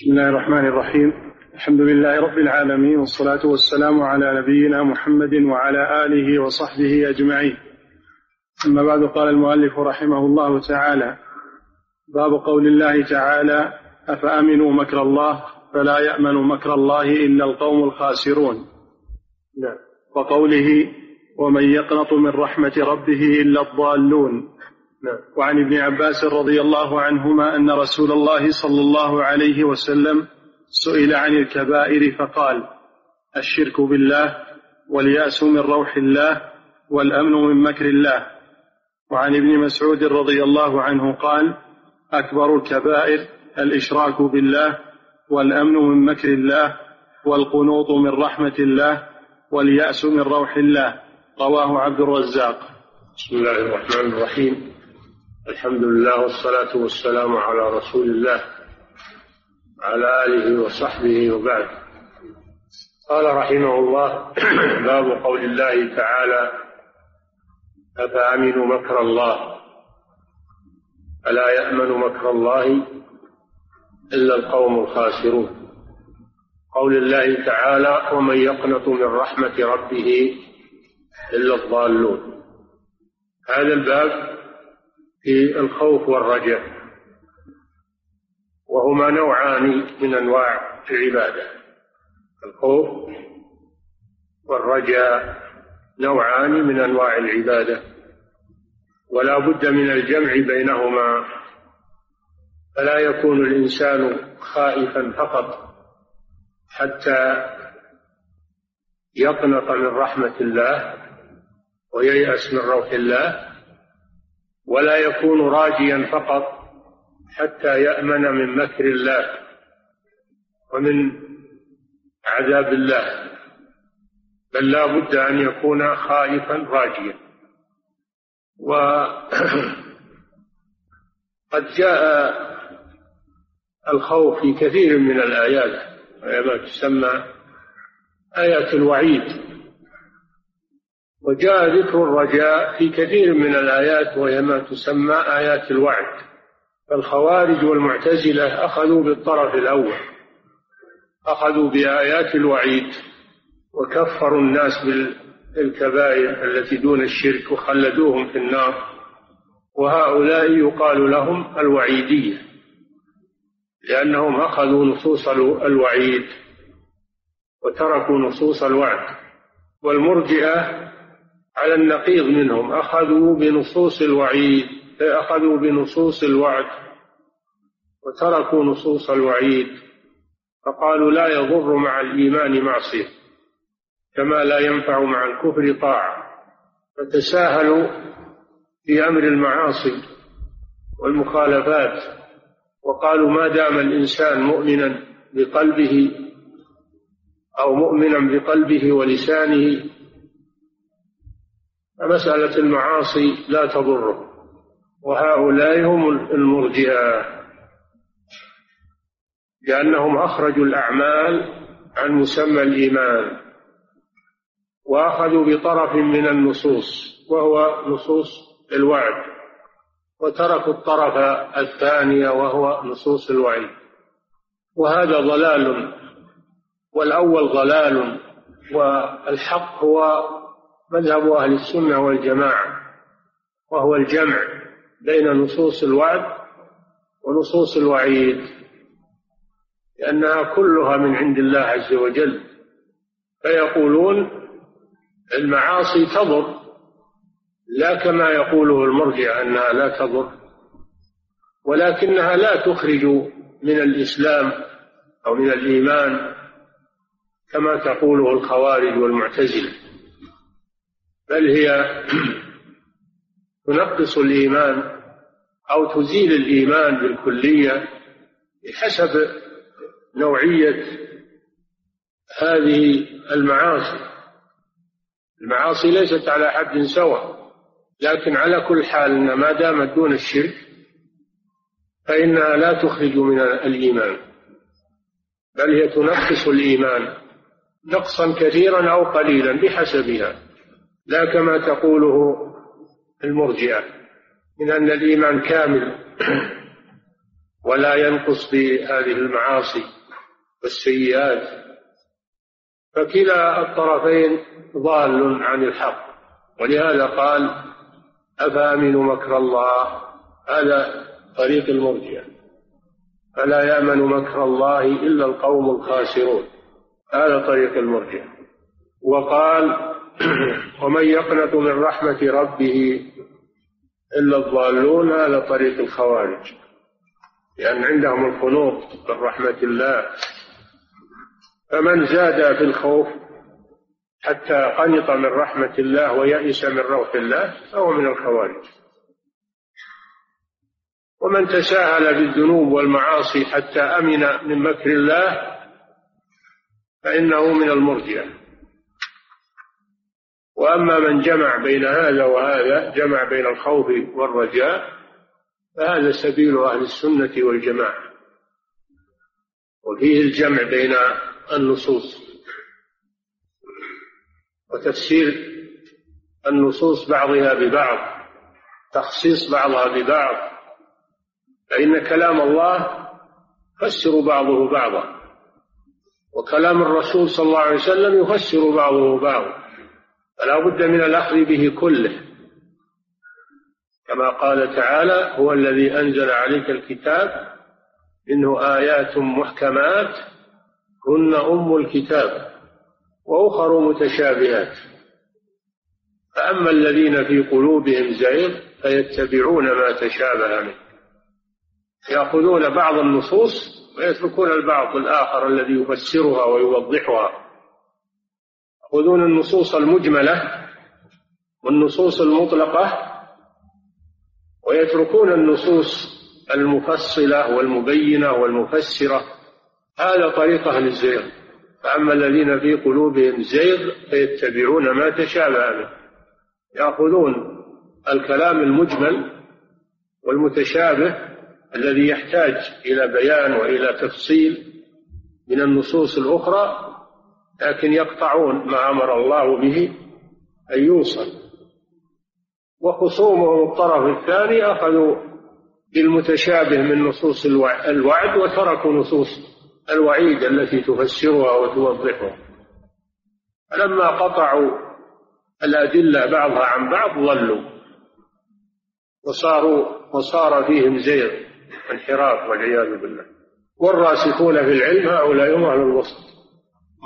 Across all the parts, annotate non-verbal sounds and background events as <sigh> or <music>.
بسم الله الرحمن الرحيم الحمد لله رب العالمين والصلاة والسلام على نبينا محمد وعلى آله وصحبه أجمعين أما بعد قال المؤلف رحمه الله تعالى باب قول الله تعالى أفأمنوا مكر الله فلا يأمن مكر الله إلا القوم الخاسرون وقوله ومن يقنط من رحمة ربه إلا الضالون. وعن ابن عباس رضي الله عنهما أن رسول الله صلى الله عليه وسلم سئل عن الكبائر فقال الشرك بالله واليأس من روح الله والأمن من مكر الله. وعن ابن مسعود رضي الله عنه قال أكبر الكبائر الإشراك بالله والأمن من مكر الله والقنوط من رحمة الله واليأس من روح الله. رواه عبد الرزاق. بسم الله الرحمن الرحيم. الحمد لله والصلاة والسلام على رسول الله وعلى آله وصحبه وبعد. قال رحمه الله <clears throat> باب قول الله تعالى أفأمنوا مكر الله؟ ألا يأمن مكر الله إلا القوم الخاسرون. قول الله تعالى ومن يقنط من رحمة ربه إلا الضالون. هذا الباب في الخوف والرجاء وهما نوعان من أنواع العبادة. الخوف والرجاء نوعان من أنواع العبادة ولا بد من الجمع بينهما. فلا يكون الإنسان خائفا فقط حتى يقنط من رحمة الله وييأس من روح الله ولا يكون راجيا فقط حتى يأمن من مكر الله ومن عذاب الله بل لا بد أن يكون خائفا راجيا. وقد <clears throat> جاء الخوف في كثير من الآيات وهي ما تسمى آيات الوعيد. وجاء ذكر الرجاء في كثير من الآيات وهي ما تسمى آيات الوعد. فالخوارج والمعتزلة أخذوا بالطرف الأول أخذوا بآيات الوعيد وكفروا الناس بالكبائر التي دون الشرك وخلدوهم في النار. وهؤلاء يقال لهم الوعيدية لأنهم أخذوا نصوص الوعيد وتركوا نصوص الوعد. والمرجئة على النقيض منهم. أخذوا بنصوص الوعيد أخذوا بنصوص الوعد وتركوا نصوص الوعيد. فقالوا لا يضر مع الإيمان معصية كما لا ينفع مع الكفر طاعة. فتساهلوا في أمر المعاصي والمخالفات وقالوا ما دام الإنسان مؤمنا بقلبه أو مؤمنا بقلبه ولسانه فمسألة المعاصي لا تضره. وهؤلاء هم المرجئة لأنهم أخرجوا الأعمال عن مسمى الإيمان وأخذوا بطرف من النصوص وهو نصوص الوعد وتركوا الطرف الثاني وهو نصوص الوعيد. وهذا ضلال والأول ضلال والحق هو مذهب أهل السنة والجماعة وهو الجمع بين نصوص الوعد ونصوص الوعيد لأنها كلها من عند الله عز وجل. فيقولون المعاصي تضر لا كما يقوله المرجع أنها لا تضر ولكنها لا تخرج من الإسلام أو من الإيمان كما تقوله الخوارج والمعتزلة. بل هي <clears throat> تنقص الإيمان أو تزيل الإيمان بالكلية بحسب نوعية هذه المعاصي. المعاصي ليست على حد سواء لكن على كل حال إن ما دامت دون الشرك فإنها لا تخرج من الإيمان بل هي تنقص الإيمان نقصا كثيرا أو قليلا بحسبها. لا كما تقوله المرجئة من أن الإيمان كامل <clears throat> ولا ينقص بهذه المعاصي والسيئات. فكلا الطرفين ضال عن الحق. ولهذا قال أفأمنوا مكر الله؟ هذا طريق المرجئة. فلا يأمن مكر الله إلا القوم الخاسرون. هذا طريق المرجئة. وقال <clears throat> ومن يقنط من رحمة ربه إلا الضالون هذا طريق الخوارج. لأن عندهم القنوط من رحمة الله. فمن زاد في الخوف حتى قنط من رحمة الله ويأس من روح الله فهو من الخوارج. ومن تساهل بالذنوب والمعاصي حتى أمن من مكر الله فإنه من المرجئة. وأما من جمع بين هذا وهذا جمع بين الخوف والرجاء فهذا سبيل أهل السنة والجماعة. وفيه الجمع بين النصوص. وتفسير النصوص بعضها ببعض تخصيص بعضها ببعض. فإن كلام الله يفسر بعضه بعضا وكلام الرسول صلى الله عليه وسلم يفسر بعضه بعضا. فلا بد من الأخذ به كله. كما قال تعالى هو الذي أنزل عليك الكتاب منه آيات محكمات هن أم الكتاب وأخر متشابهات. فأما الذين في قلوبهم زيغ فيتبعون ما تشابه منه. يأخذون بعض النصوص ويتركون البعض الآخر الذي يفسرها ويوضحها. يأخذون النصوص المجملة والنصوص المطلقة ويتركون النصوص المفصلة والمبينة والمفسرة. هذا طريق أهل الزيغ. فأما الذين في قلوبهم زيغ فيتبعون ما تشابه منه يأخذون الكلام المجمل والمتشابه الذي يحتاج إلى بيان وإلى تفصيل من النصوص الأخرى لكن يقطعون ما أمر الله به أن يوصل. وخصومهم الطرف الثاني أخذوا بالمتشابه من نصوص الوعد وتركوا نصوص الوعيد التي تفسرها وتوضحها. فلما قطعوا الأدلة بعضها عن بعض ضلوا. وصاروا وصار فيهم زيغ انحراف والعياذ بالله. والراسخون في العلم هؤلاء هم أهل الوسط.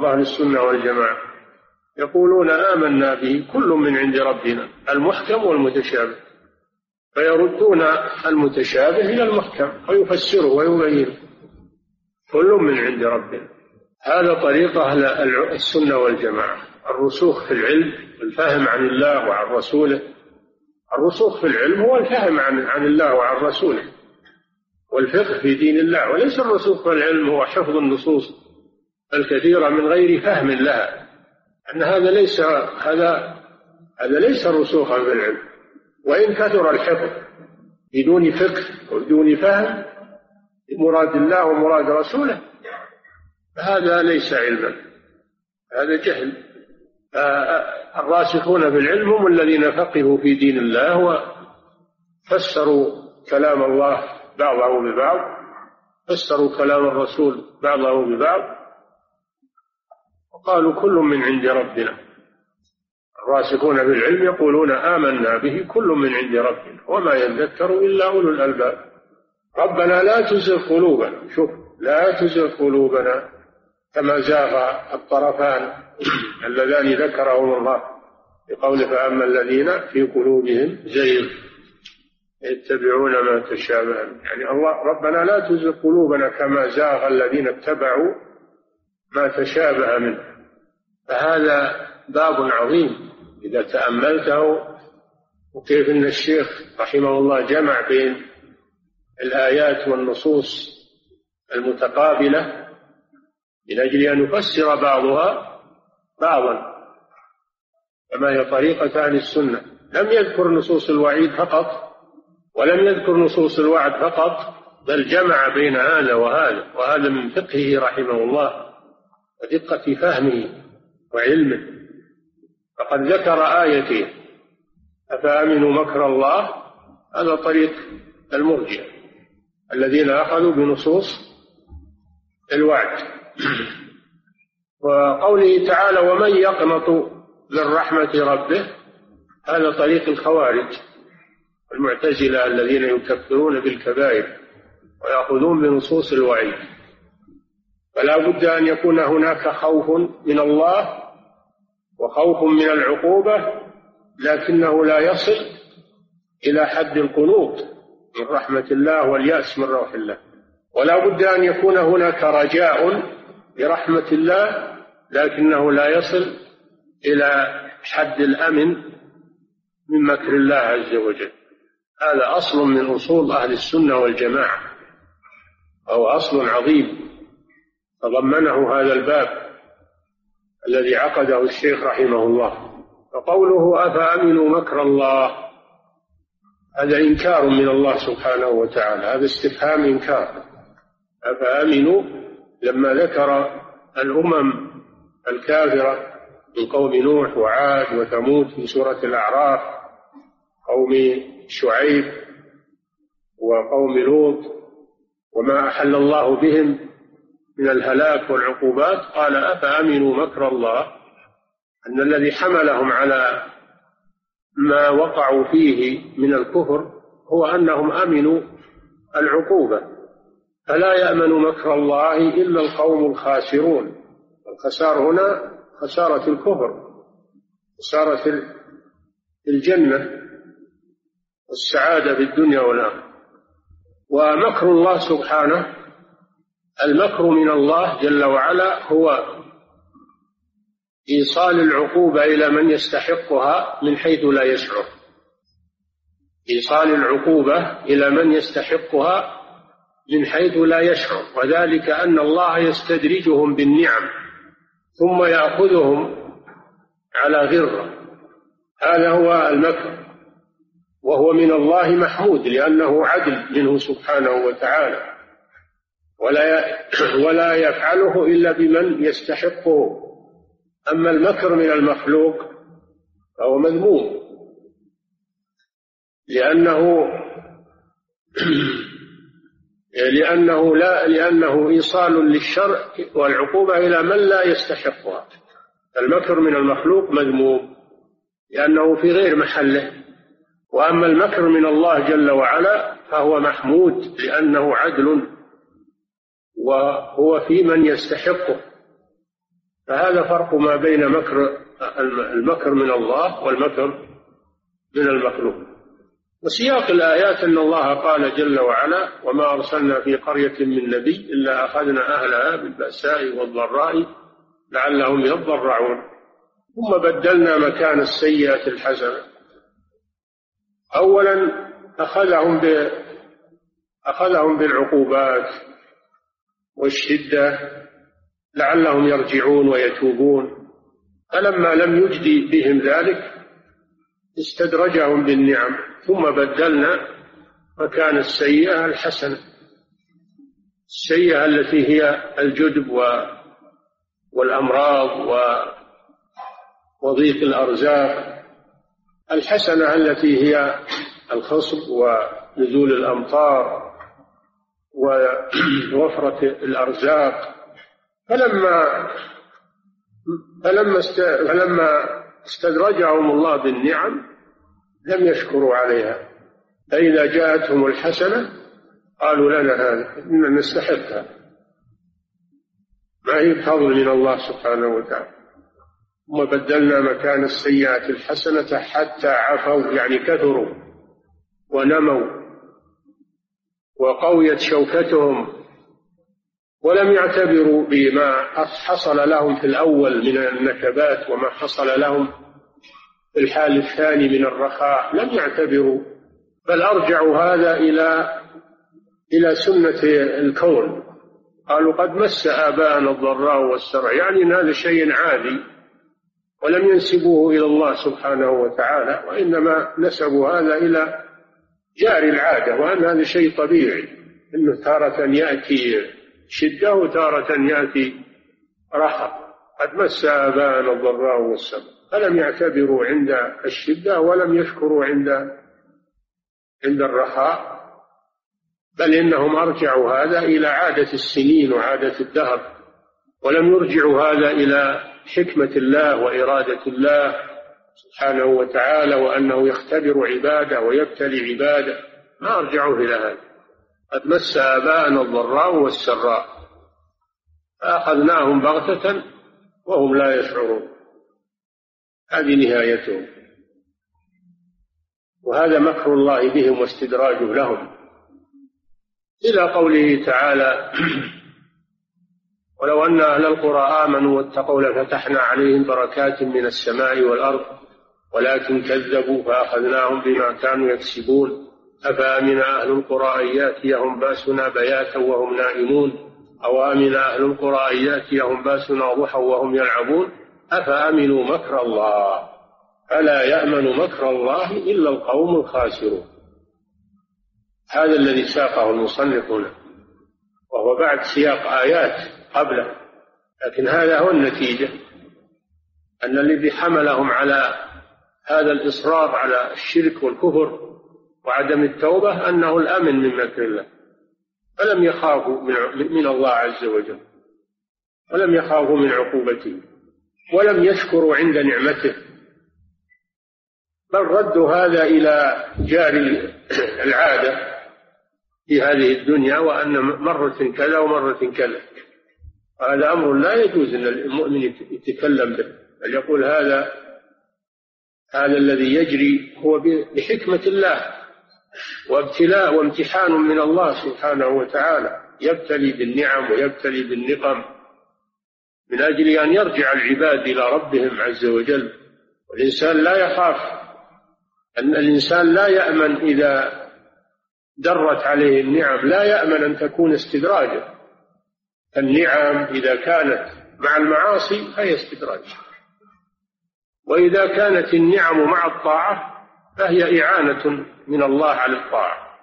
أهل السنة والجماعة. يقولون آمنا به كل من عند ربنا المحكم والمتشابه. فيردون المتشابه إلى المحكم ويفسره ويبينه كل من عند ربنا. هذا طريق أهل السنة والجماعة. الرسوخ في العلم الفهم عن الله وعن رسوله. الرسوخ في العلم هو الفهم عن عن الله وعن رسوله. والفقه في دين الله. وليس الرسوخ في العلم هو حفظ النصوص. الكثيرة من غير فهم لها أن هذا ليس هذا هذا ليس رسوخا في العلم. وإن كثر الحفظ بدون فقه وبدون فهم مراد الله ومراد رسوله فهذا ليس علما. هذا جهل. الراسخون في العلم هم الذين فقهوا في دين الله وفسروا كلام الله بعضه ببعض فسروا كلام الرسول بعضه ببعض وقالوا كل من عند ربنا. الراسخون في العلم يقولون آمنا به كل من عند ربنا وما يذكر إلا أولو الألباب. ربنا لا تزغ قلوبنا شوف لا تزغ قلوبنا كما زاغ الطرفان اللذان ذكرهما الله بقوله فأما الذين في قلوبهم زيغ. يتبعون ما تشابه. يعني الله ربنا لا تزغ قلوبنا كما زاغ الذين اتبعوا ما تشابه منه. فهذا باب عظيم. إذا تأملته وكيف أن الشيخ رحمه الله جمع بين الآيات والنصوص المتقابلة من أجل أن يفسر بعضها بعضا. كما هي طريقة أهل السنة؟ لم يذكر نصوص الوعيد فقط ولم يذكر نصوص الوعد فقط بل جمع بين هذا وهذا. وهذا من فقهه رحمه الله ودقة فهمه. وعلمه. فقد ذكر آيتين أفأمنوا مكر الله؟ هذا طريق المرجئة. الذين أخذوا بنصوص الوعد. وقوله تعالى ومن يقنط من رحمة ربه؟ هذا طريق الخوارج المعتزلة الذين يكفرون بالكبائر ويأخذون بنصوص الوعيد. فلا بد أن يكون هناك خوف من الله وخوف من العقوبة لكنه لا يصل إلى حد القنوط من رحمة الله واليأس من روح الله. ولا بد أن يكون هناك رجاء برحمة الله لكنه لا يصل إلى حد الأمن من مكر الله عز وجل. هذا أصل من أصول أهل السنة والجماعة. أو أصل عظيم. تضمنه هذا الباب. الذي عقده الشيخ رحمه الله. فقوله أفأمنوا مكر الله؟ هذا إنكار من الله سبحانه وتعالى. هذا استفهام إنكار. أفأمنوا؟ لما ذكر الأمم الكافرة من قوم نوح وعاد وثمود في سورة الأعراف قوم شعيب وقوم لوط وما أحل الله بهم من الهلاك والعقوبات قال أفأمنوا مكر الله أن الذي حملهم على ما وقعوا فيه من الكفر هو أنهم أمنوا العقوبة. فلا يأمن مكر الله إلا القوم الخاسرون. الخسار هنا خسارة الكفر خسارة الجنة والسعادة في الدنيا والآخرة. ومكر الله سبحانه المكر من الله جل وعلا هو إيصال العقوبة إلى من يستحقها من حيث لا يشعر. إيصال العقوبة إلى من يستحقها من حيث لا يشعر. وذلك أن الله يستدرجهم بالنعم ثم يأخذهم على غرة. هذا هو المكر. وهو من الله محمود لأنه عدل منه سبحانه وتعالى. ولا <clears throat> ولا يفعله إلا بمن يستحقه. أما المكر من المخلوق فهو مذموم لأنه <clears throat> لأنه لا لأنه إيصال للشر والعقوبة إلى من لا يستحقها. المكر من المخلوق مذموم لأنه في غير محله. وأما المكر من الله جل وعلا فهو محمود لأنه عدل. وهو في من يستحقه. فهذا فرق ما بين مكر المكر من الله والمكر من المخلوق. وسياق الآيات أن الله قال جل وعلا وما أرسلنا في قرية من نبي إلا أخذنا أهلها بالبأساء والضراء لعلهم يضرعون. ثم بدلنا مكان السيئة الحسنة. أولا أخذهم ب أخذهم بالعقوبات. والشدة لعلهم يرجعون ويتوبون. فلما لم يجدي بهم ذلك استدرجهم بالنعم ثم بدلنا مكان السيئة الحسنة. السيئة التي هي الجدب والأمراض وضيق الأرزاق. الحسنة التي هي الخصب ونزول الأمطار. ووفرة الأرزاق. فلما فلما فلما استدرجهم الله بالنعم لم يشكروا عليها. فإذا جاءتهم الحسنة قالوا لنا هذا إننا نستحقها. ما هي فضل من الله سبحانه وتعالى. ثم بدلنا مكان السيئة الحسنة حتى عفوا يعني كثروا ونموا. وقويت شوكتهم ولم يعتبروا بما حصل لهم في الأول من النكبات وما حصل لهم في الحال الثاني من الرخاء. لم يعتبروا بل أرجعوا هذا إلى إلى سنة الكون. قالوا قد مس آباءنا الضراء والسرع يعني أن هذا شيء عادي ولم ينسبوه إلى الله سبحانه وتعالى وإنما نسبوا هذا إلى جاري العادة وأن هذا شيء طبيعي أنه تارة يأتي شدة وتارة يأتي رخاء قد مس آباءنا الضراء والسرع فلم يعتبروا عند الشدة ولم يشكروا عند عند الرخاء بل إنهم أرجعوا هذا إلى عادة السنين وعادة الدهر ولم يرجعوا هذا إلى حكمة الله وإرادة الله سبحانه وتعالى وأنه يختبر عباده ويبتلي عباده. ما أرجعوا إلى هذا. قد مس آباءنا الضراء والسراء. فأخذناهم بغتة وهم لا يشعرون. هذه نهايتهم. وهذا مكر الله بهم واستدراجه لهم. إلى قوله تعالى ولو أن أهل القرى آمنوا واتقوا لفتحنا عليهم بركات من السماء والأرض ولكن كذبوا فأخذناهم بما كانوا يكسبون. أفأمن أهل القرى أن يأتيهم بأسنا بياتا وهم نائمون؟ أو أمن أهل القرى أن يأتيهم بأسنا ضحى وهم يلعبون؟ أفأمنوا مكر الله؟ فلا يأمن مكر الله إلا القوم الخاسرون. هذا الذي ساقه المصنف هنا. وهو بعد سياق آيات قبله. لكن هذا هو النتيجة. أن الذي حملهم على هذا الإصرار على الشرك والكفر وعدم التوبة أنه الأمن من مكر الله. فلم يخافوا من الله عز وجل. ولم يخافوا من عقوبته. ولم يشكروا عند نعمته. بل ردوا هذا إلى جاري <coughs> العادة في هذه الدنيا وأن مرة كذا ومرة كذا. هذا أمر لا يجوز أن المؤمن يتكلم به. بل يقول هذا هذا الذي يجري هو بحكمة الله وابتلاء وامتحان من الله سبحانه وتعالى. يبتلي بالنعم ويبتلي بالنقم من أجل أن يرجع العباد إلى ربهم عز وجل. والإنسان لا يخاف. أن الإنسان لا يأمن إذا درت عليه النعم. لا يأمن أن تكون استدراجا النعم إذا كانت مع المعاصي فهي استدراج وإذا كانت النعم مع الطاعة فهي إعانة من الله على الطاعة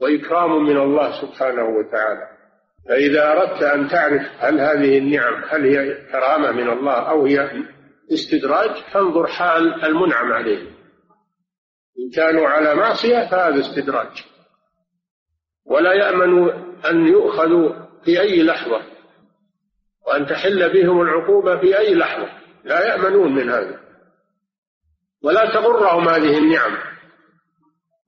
وإكرام من الله سبحانه وتعالى. فإذا أردت أن تعرف هل هذه النعم هل هي كرامة من الله أو هي استدراج فانظر حال المنعم عليه. إن كانوا على معصية فهذا استدراج. ولا يأمن أن يؤخذوا في أي لحظة وأن تحل بهم العقوبة في أي لحظة. لا يأمنون من هذا. ولا تغرهم هذه النعم.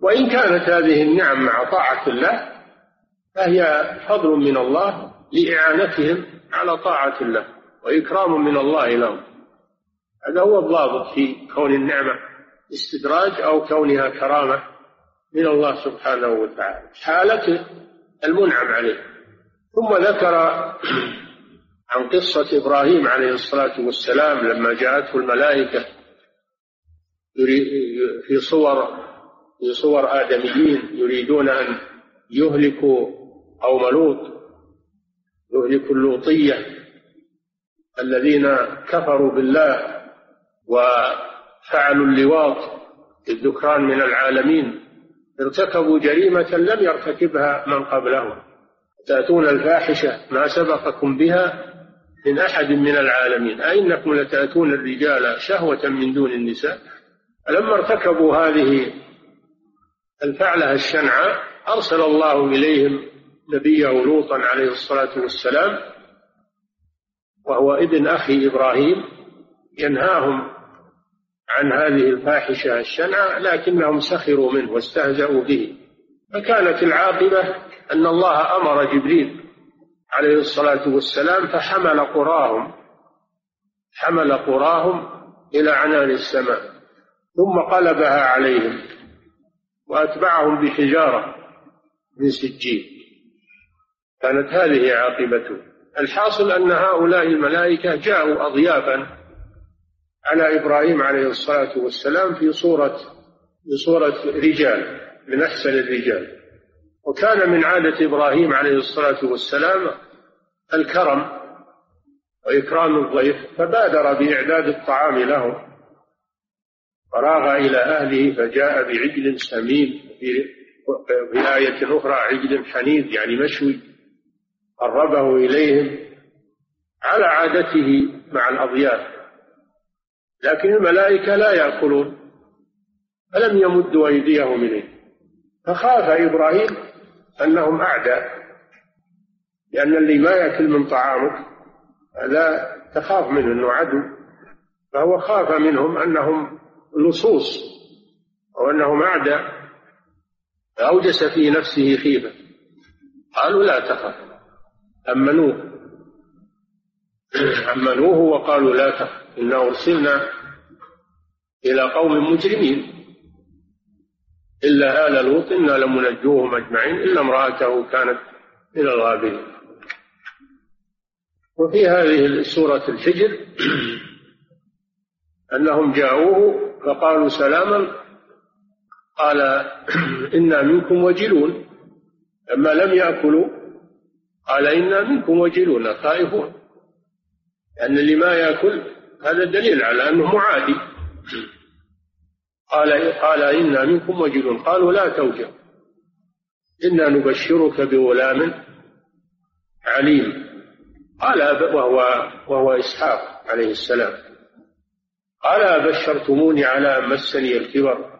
وإن كانت هذه النعم مع طاعة الله فهي فضل من الله لإعانتهم على طاعة الله وإكرام من الله لهم. هذا هو الضابط في كون النعمة استدراج أو كونها كرامة من الله سبحانه وتعالى. حالة المنعم عليه. ثم ذكر عن قصة إبراهيم عليه الصلاة والسلام لما جاءته الملائكة في صور في صور آدميين يريدون أن يهلكوا قوم لوط يهلكوا اللوطية الذين كفروا بالله وفعلوا اللواط الذكران من العالمين ارتكبوا جريمة لم يرتكبها من قبلهم. تأتون الفاحشة ما سبقكم بها من أحد من العالمين. أئنكم لتأتون الرجال شهوة من دون النساء؟ فلما ارتكبوا هذه الفعلة الشنعة أرسل الله إليهم نبيه لوطا عليه الصلاة والسلام وهو ابن أخي إبراهيم ينهاهم عن هذه الفاحشة الشنعة لكنهم سخروا منه واستهزأوا به. فكانت العاقبة أن الله أمر جبريل عليه الصلاة والسلام فحمل قراهم حمل قراهم إلى عنان السماء ثم قلبها عليهم وأتبعهم بحجارة من سجين. كانت هذه عاقبته. الحاصل أن هؤلاء الملائكة جاءوا أضيافا على إبراهيم عليه الصلاة والسلام في صورة في صورة رجال من أحسن الرجال. وكان من عادة إبراهيم عليه الصلاة والسلام الكرم وإكرام الضيف فبادر بإعداد الطعام له. فراغ إلى أهله فجاء بعجل سمين في آية أخرى عجل حنيذ يعني مشوي. قربه إليهم على عادته مع الأضياف. لكن الملائكة لا يأكلون فلم يمدوا أيديهم إليه. فخاف إبراهيم أنهم أعداء لأن اللي ما يأكل من طعامك هذا تخاف منه أنه عدو. فهو خاف منهم أنهم لصوص أو أنهم أعداء. فأوجس في نفسه خيفة. قالوا لا تخف. أمنوه. <clears throat> أمنوه وقالوا لا تخف. إنا أرسلنا إلى قوم مجرمين. إلا آل لوط إنا لمنجوهم أجمعين إلا امرأته كانت من الغابرين. وفي هذه سورة الحجر <clears throat> أنهم جاءوه فقالوا سلاما قال <clears throat> إنا منكم وجلون. لما لم يأكلوا قال إنا منكم وجلون خائفون لأن اللي ما يأكل هذا دليل على أنه معادي. <clears throat> قال قال إنا منكم وجلون قالوا لا توجع إنا نبشرك بغلام عليم. قال وهو وهو إسحاق عليه السلام. قال أبشرتموني على مسني الكبر.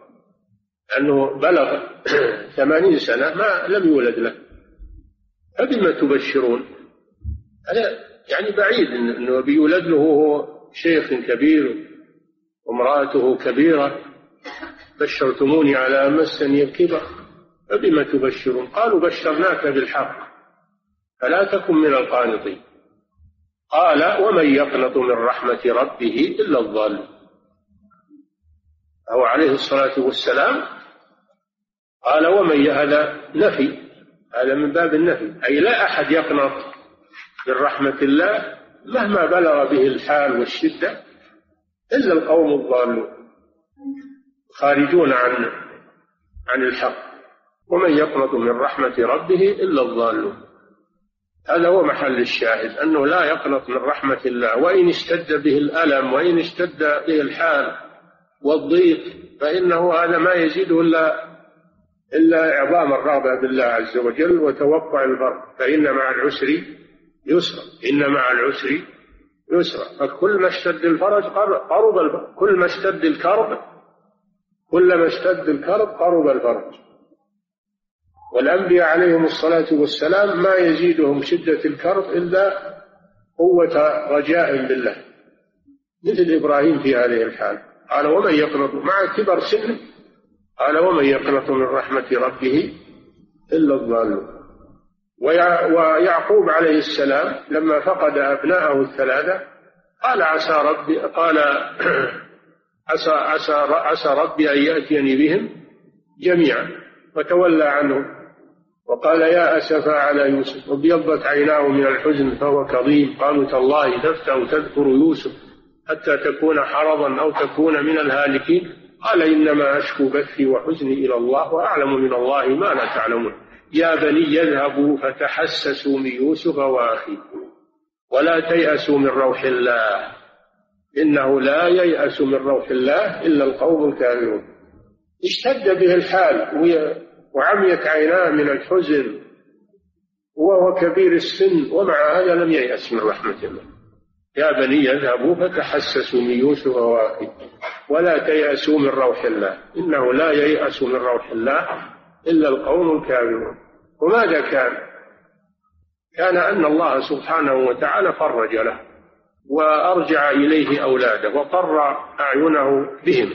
أنه بلغ <clears throat> ثمانين سنة ما لم يولد له. فبما تبشرون؟ هذا يعني بعيد أنه بيولد له هو شيخ كبير وامرأته كبيرة. بشرتموني على مسني الكبر فبما تبشرون؟ قالوا بشرناك بالحق فلا تكن من القانطين؟ قال ومن يقنط من رحمة ربه إلا الضال. أو عليه الصلاة والسلام قال ومن هذا نفي هذا من باب النفي أي لا أحد يقنط من رحمة الله مهما بلغ به الحال والشدة إلا القوم الضالون. خارجون عن عن الحق ومن يقنط من رحمة ربه إلا الضالون. هذا هو محل الشاهد أنه لا يقنط من رحمة الله وإن اشتد به الألم وإن اشتد به الحال والضيق فإنه هذا ما يزيده إلا إلا إعظام الرغبة بالله عز وجل وتوقع الفرج فإن مع العسر يسرا إن مع العسر يسرا. فكل ما اشتد الفرج قرب كل ما اشتد الكرب كلما اشتد الكرب قرب الفرج. والأنبياء عليهم الصلاة والسلام ما يزيدهم شدة الكرب إلا قوة رجاء بالله. مثل إبراهيم في هذه الحال. قال ومن يقنط مع كبر سنه؟ قال ومن يقنط من رحمة ربه إلا الضالون. ويعقوب عليه السلام لما فقد أبناءه الثلاثة قال عسى ربي قال عسى عسى عسى ربي أن يأتيني بهم جميعا وتولى عنهم وقال يا أسفا على يوسف وابيضت عيناه من الحزن فهو كظيم. قالوا تالله تفتأ تذكر يوسف حتى تكون حرضا أو تكون من الهالكين. قال إنما أشكو بثي وحزني إلى الله وأعلم من الله ما لا تعلمون. يا بني يذهبوا فتحسسوا من يوسف وأخيه ولا تيأسوا من روح الله. إنه لا ييأس من روح الله إلا القوم الكافرون. اشتد به الحال وعميت عيناه من الحزن وهو كبير السن ومع هذا لم ييأس من رحمة الله. يا بني اذهبوا فتحسسوا من يوسف وأخيه. ولا تيأسوا من روح الله. إنه لا ييأس من روح الله إلا القوم الكافرون. وماذا كان؟ كان أن الله سبحانه وتعالى فرج له. وأرجع إليه أولاده وقر أعينه بهم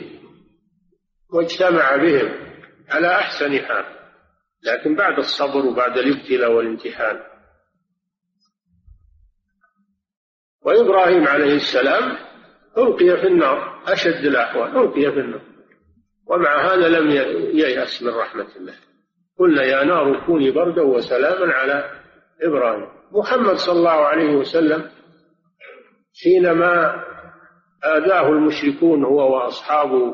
واجتمع بهم على أحسن حال لكن بعد الصبر وبعد الابتلاء والامتحان. وإبراهيم عليه السلام ألقي في النار أشد الأحوال ألقي في النار. ومع هذا لم ييأس من رحمة الله. قلنا يا نار كوني بردا وسلاما على إبراهيم. محمد صلى الله عليه وسلم حينما آذاه المشركون هو وأصحابه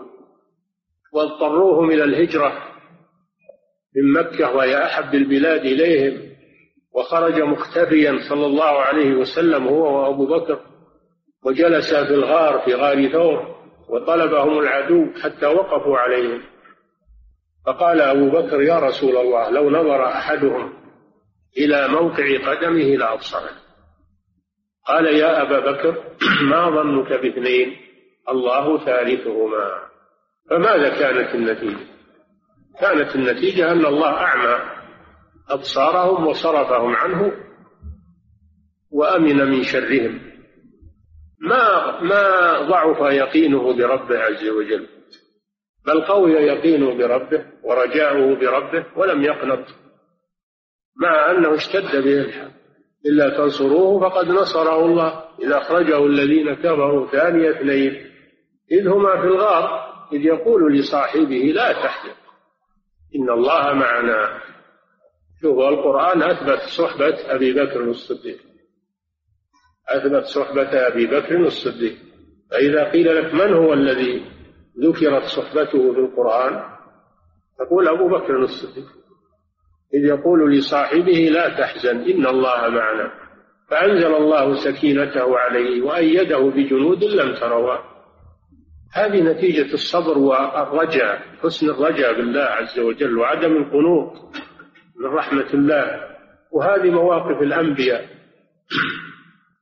واضطروهم إلى الهجرة من مكة وهي أحب البلاد إليهم وخرج مختفيا صلى الله عليه وسلم هو وأبو بكر وجلس في الغار في غار ثور وطلبهم العدو حتى وقفوا عليهم. فقال أبو بكر يا رسول الله لو نظر أحدهم إلى موقع قدمه لأبصره قال يا أبا بكر <clears throat> ما ظنك باثنين؟ الله ثالثهما. فماذا كانت النتيجة؟ كانت النتيجة أن الله أعمى أبصارهم وصرفهم عنه وأمن من شرهم. ما ما ضعف يقينه بربه عز وجل؟ بل قوي يقينه بربه ورجاؤه بربه ولم يقنط مع أنه اشتد به الحال إلا تنصروه فقد نصره الله. إذا أخرجه الذين كفروا ثاني اثنين. إذ هما في الغار إذ يقول لصاحبه لا تحزن إن الله معنا. شوف القرآن أثبت صحبة أبي بكر الصديق. أثبت صحبة أبي بكر الصديق. فإذا قيل لك من هو الذي ذكرت صحبته في القرآن؟ تقول أبو بكر الصديق. إذ يقول لصاحبه لا تحزن إن الله معنا. فأنزل الله سكينته عليه وأيده بجنود لم تروا. هذه نتيجة الصبر والرجاء حسن الرجاء بالله عز وجل وعدم القنوط من رحمة الله. وهذه مواقف الأنبياء.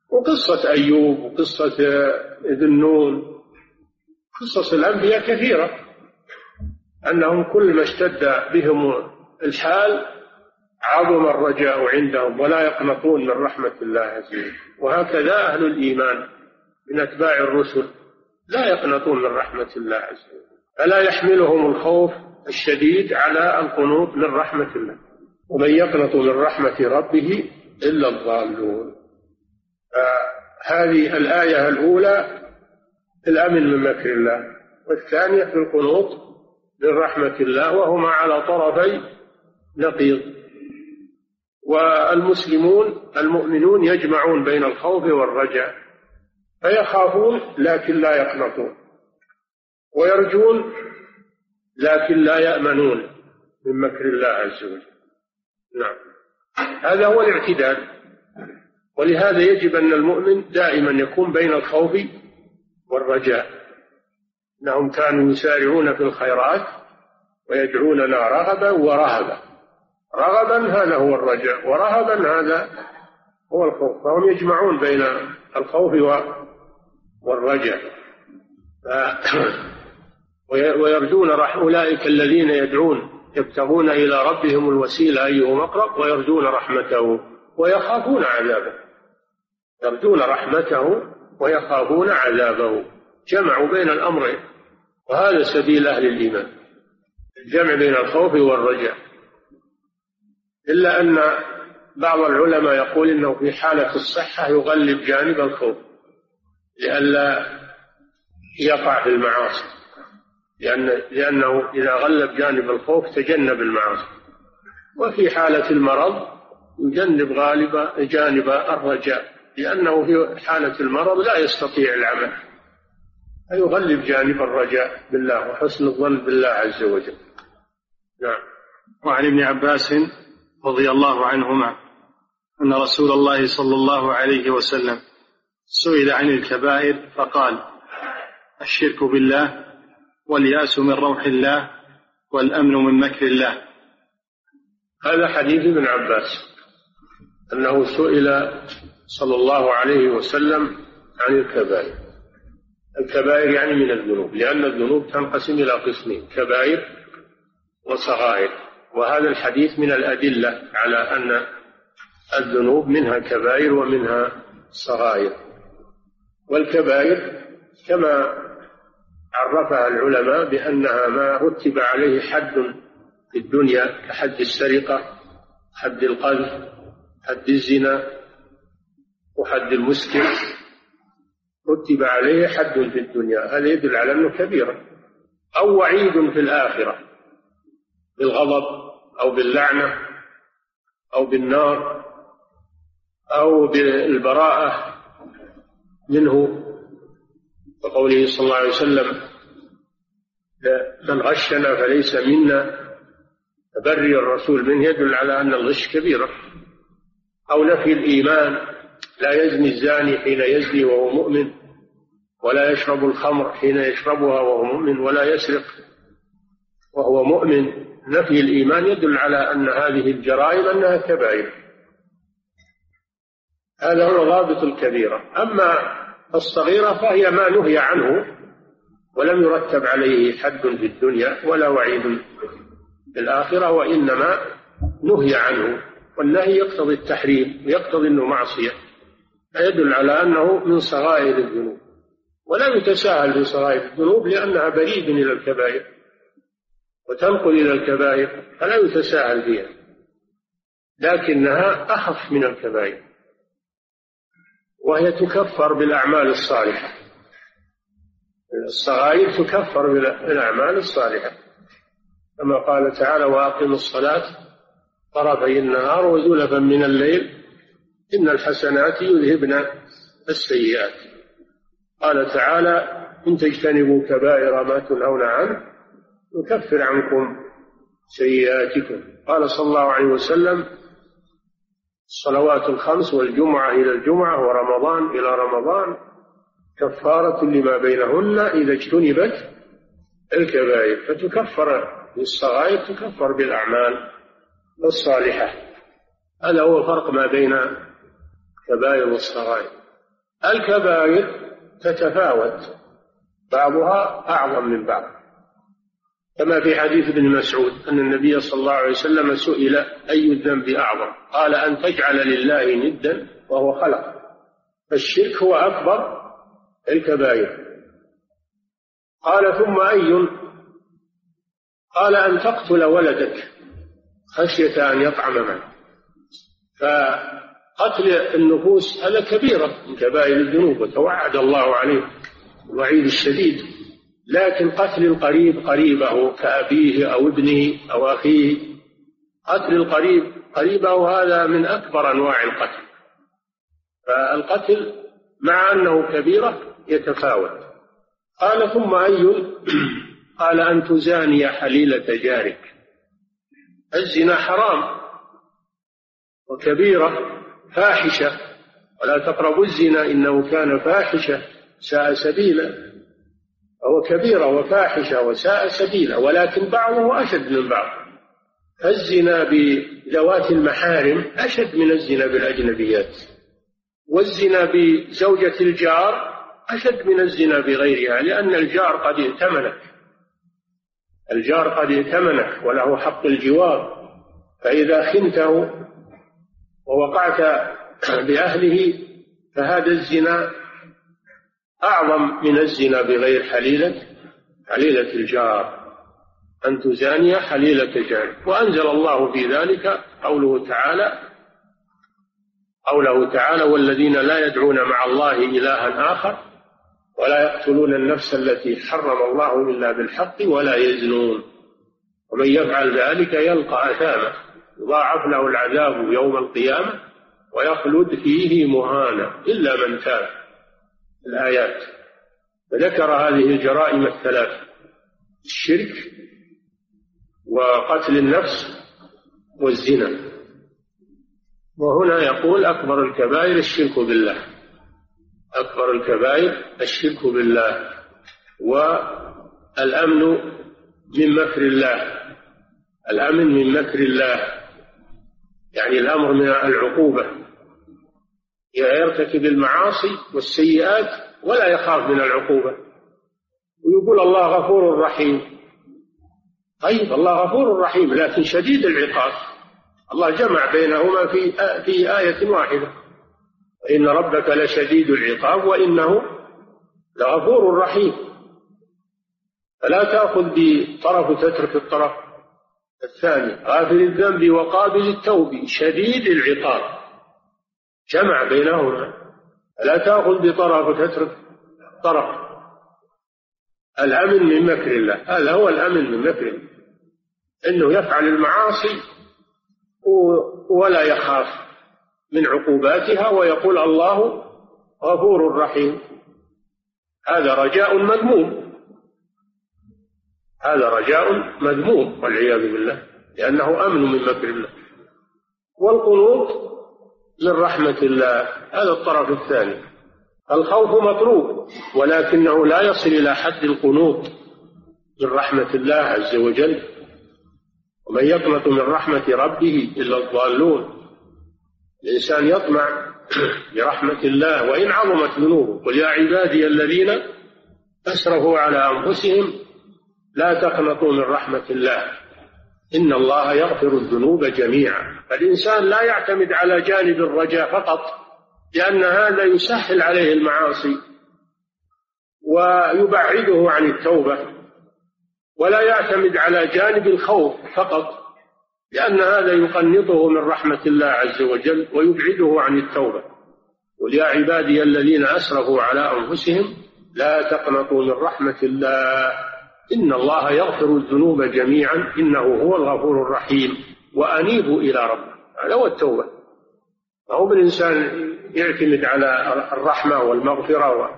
وقصة أيوب وقصة ذي النون قصص الأنبياء كثيرة. أنهم كل ما اشتد بهم الحال عظم الرجاء عندهم ولا يقنطون من رحمة الله عز وجل. وهكذا أهل الإيمان من أتباع الرسل لا يقنطون من رحمة الله عز وجل. فلا يحملهم الخوف الشديد على القنوط من رحمة الله. ومن يقنط من رحمة ربه إلا الضالون. هذه الآية الأولى الأمن من مكر الله والثانية في القنوط من رحمة الله وهما على طرفي نقيض. والمسلمون المؤمنون يجمعون بين الخوف والرجاء فيخافون لكن لا يقنطون ويرجون لكن لا يأمنون من مكر الله عز وجل. نعم. هذا هو الاعتدال. ولهذا يجب أن المؤمن دائما يكون بين الخوف والرجاء. إنهم كانوا يسارعون في الخيرات ويدعوننا رغبا ورهبا رغبا هذا هو الرجاء ورهبا هذا هو الخوف. فهم يجمعون بين الخوف والرجاء. ويرجون رح أولئك الذين يدعون يبتغون إلى ربهم الوسيلة أيهم أقرب ويرجون رحمته ويخافون عذابه. يرجون رحمته ويخافون عذابه. جمعوا بين الأمرين وهذا سبيل أهل الإيمان. الجمع بين الخوف والرجاء. إلا أن بعض العلماء يقول إنه في حالة الصحة يغلب جانب الخوف لئلا يقع في المعاصي لأن لأنه إذا غلب جانب الخوف تجنب المعاصي. وفي حالة المرض يجنب غالب جانب الرجاء لأنه في حالة المرض لا يستطيع العمل. فيغلب جانب الرجاء بالله وحسن الظن بالله عز وجل. نعم. وعن ابن عباس رضي الله عنهما أن رسول الله صلى الله عليه وسلم سئل عن الكبائر فقال الشرك بالله واليأس من روح الله والأمن من مكر الله. هذا حديث ابن عباس أنه سئل صلى الله عليه وسلم عن الكبائر. الكبائر يعني من الذنوب لأن الذنوب تنقسم إلى قسمين كبائر وصغائر. وهذا الحديث من الأدلة على أن الذنوب منها كبائر ومنها صغائر. والكبائر كما عرفها العلماء بأنها ما رتب عليه حد في الدنيا كحد السرقة حد القذف حد الزنا وحد المسكر رتب عليه حد في الدنيا. هذا يدل على أنه كبيرة أو وعيد في الآخرة. بالغضب أو باللعنة أو بالنار أو بالبراءة منه. وقوله صلى الله عليه وسلم من غشنا فليس منا. تبري الرسول منه يدل على أن الغش كبيرة. أو نفي الإيمان لا يزني الزاني حين يزني وهو مؤمن ولا يشرب الخمر حين يشربها وهو مؤمن ولا يسرق وهو مؤمن نفي الإيمان يدل على أن هذه الجرائم أنها كبائر. هذا هو ضابط الكبيرة أما الصغيرة فهي ما نهي عنه ولم يرتب عليه حد في الدنيا ولا وعيد في الآخرة وإنما نهي عنه. والنهي يقتضي التحريم ويقتضي أنه معصية فيدل على أنه من صغائر الذنوب. ولا يتساهل في صغائر الذنوب لأنها بريد إلى الكبائر. وتنقل إلى الكبائر فلا يتساهل فيها لكنها أخف من الكبائر. وهي تكفر بالأعمال الصالحة. الصغائر تكفر بالأعمال الصالحة. كما قال تعالى وأقم الصلاة طرفي النهار وزلفا من الليل إن الحسنات يذهبن السيئات. قال تعالى إن تجتنبوا كبائر ما تنهون عنه نكفر عنكم سيئاتكم. قال صلى الله عليه وسلم الصلوات الخمس والجمعة إلى الجمعة ورمضان إلى رمضان كفارة لما بينهن إذا اجتنبت الكبائر فتكفر بالصغائر تكفر بالأعمال الصالحة. هذا هو الفرق ما بين الكبائر والصغائر. الكبائر تتفاوت بعضها أعظم من بعض. كما في حديث ابن مسعود أن النبي صلى الله عليه وسلم سئل أي الذنب أعظم؟ قال أن تجعل لله ندا وهو خلق. فالشرك هو أكبر الكبائر. قال ثم أي؟ قال أن تقتل ولدك خشية أن يطعم معك فقتل النفوس هذا كبيرة من كبائر الذنوب وتوعد الله عليه الوعيد الشديد. لكن قتل القريب قريبه كأبيه أو ابنه أو أخيه. قتل القريب قريبه هذا من أكبر أنواع القتل. فالقتل مع أنه كبيرة يتفاوت. قال ثم أي <clears throat> قال أن تزاني حليلة جارك. الزنا حرام وكبيرة فاحشة. ولا تقربوا الزنا إنه كان فاحشة ساء سبيلا. فهو كبيرة وفاحشة وساء سبيلا ولكن بعضه أشد من بعض. الزنا بذوات المحارم أشد من الزنا بالأجنبيات. والزنا بزوجة الجار أشد من الزنا بغيرها لأن الجار قد ائتمنك. الجار قد ائتمنك وله حق الجوار. فإذا خنته ووقعت بأهله فهذا الزنا أعظم من الزنا بغير حليلة حليلة الجار. أن تزاني حليلة جار وأنزل الله في ذلك قوله تعالى قوله تعالى والذين لا يدعون مع الله إلها آخر ولا يقتلون النفس التي حرم الله إلا بالحق ولا يزنون. ومن يفعل ذلك يلقى أثاما يضاعف له العذاب يوم القيامة ويخلد فيه مهانا إلا من تاب. الآيات. فذكر هذه الجرائم الثلاث الشرك وقتل النفس والزنا. وهنا يقول أكبر الكبائر الشرك بالله. أكبر الكبائر الشرك بالله. والأمن من مكر الله. الأمن من مكر الله. يعني الأمر من العقوبة. يرتكب المعاصي والسيئات ولا يخاف من العقوبة. ويقول الله غفور رحيم. طيب الله غفور رحيم لكن شديد العقاب. الله جمع بينهما في في آية واحدة. إن ربك لشديد العقاب وإنه لغفور رحيم. فلا تأخذ بطرف وتترك الطرف الثاني. غافل الذنب وقابل التوب. شديد العقاب. جمع بينهما لا تأخذ بطرف وتترك طرف. الأمن من مكر الله هذا هو الأمن من مكر الله. أنه يفعل المعاصي ولا يخاف من عقوباتها ويقول الله غفور رحيم. هذا رجاء مذموم. هذا رجاء مذموم والعياذ بالله لأنه أمن من مكر الله. والقنوط من رحمة الله. هذا الطرف الثاني. الخوف مطلوب ولكنه لا يصل إلى حد القنوط من رحمة الله عز وجل. ومن يقنط من رحمة ربه إلا الضالون. الإنسان يطمع <clears throat> برحمة الله وإن عظمت ذنوبه. قل يا عبادي الذين أسرفوا على أنفسهم لا تقنطوا من رحمة الله. إن الله يغفر الذنوب جميعا. فالإنسان لا يعتمد على جانب الرجاء فقط لأن هذا يسهل عليه المعاصي ويبعده عن التوبة ولا يعتمد على جانب الخوف فقط لأن هذا يقنطه من رحمة الله عز وجل ويبعده عن التوبة. قل يا عبادي الذين أسرفوا على أنفسهم لا تقنطوا من رحمة الله. إن الله يغفر الذنوب جميعا إنه هو الغفور الرحيم. وأنيبوا إلى ربكم هذا هو التوبة. هو بالإنسان يعتمد على الرحمة والمغفرة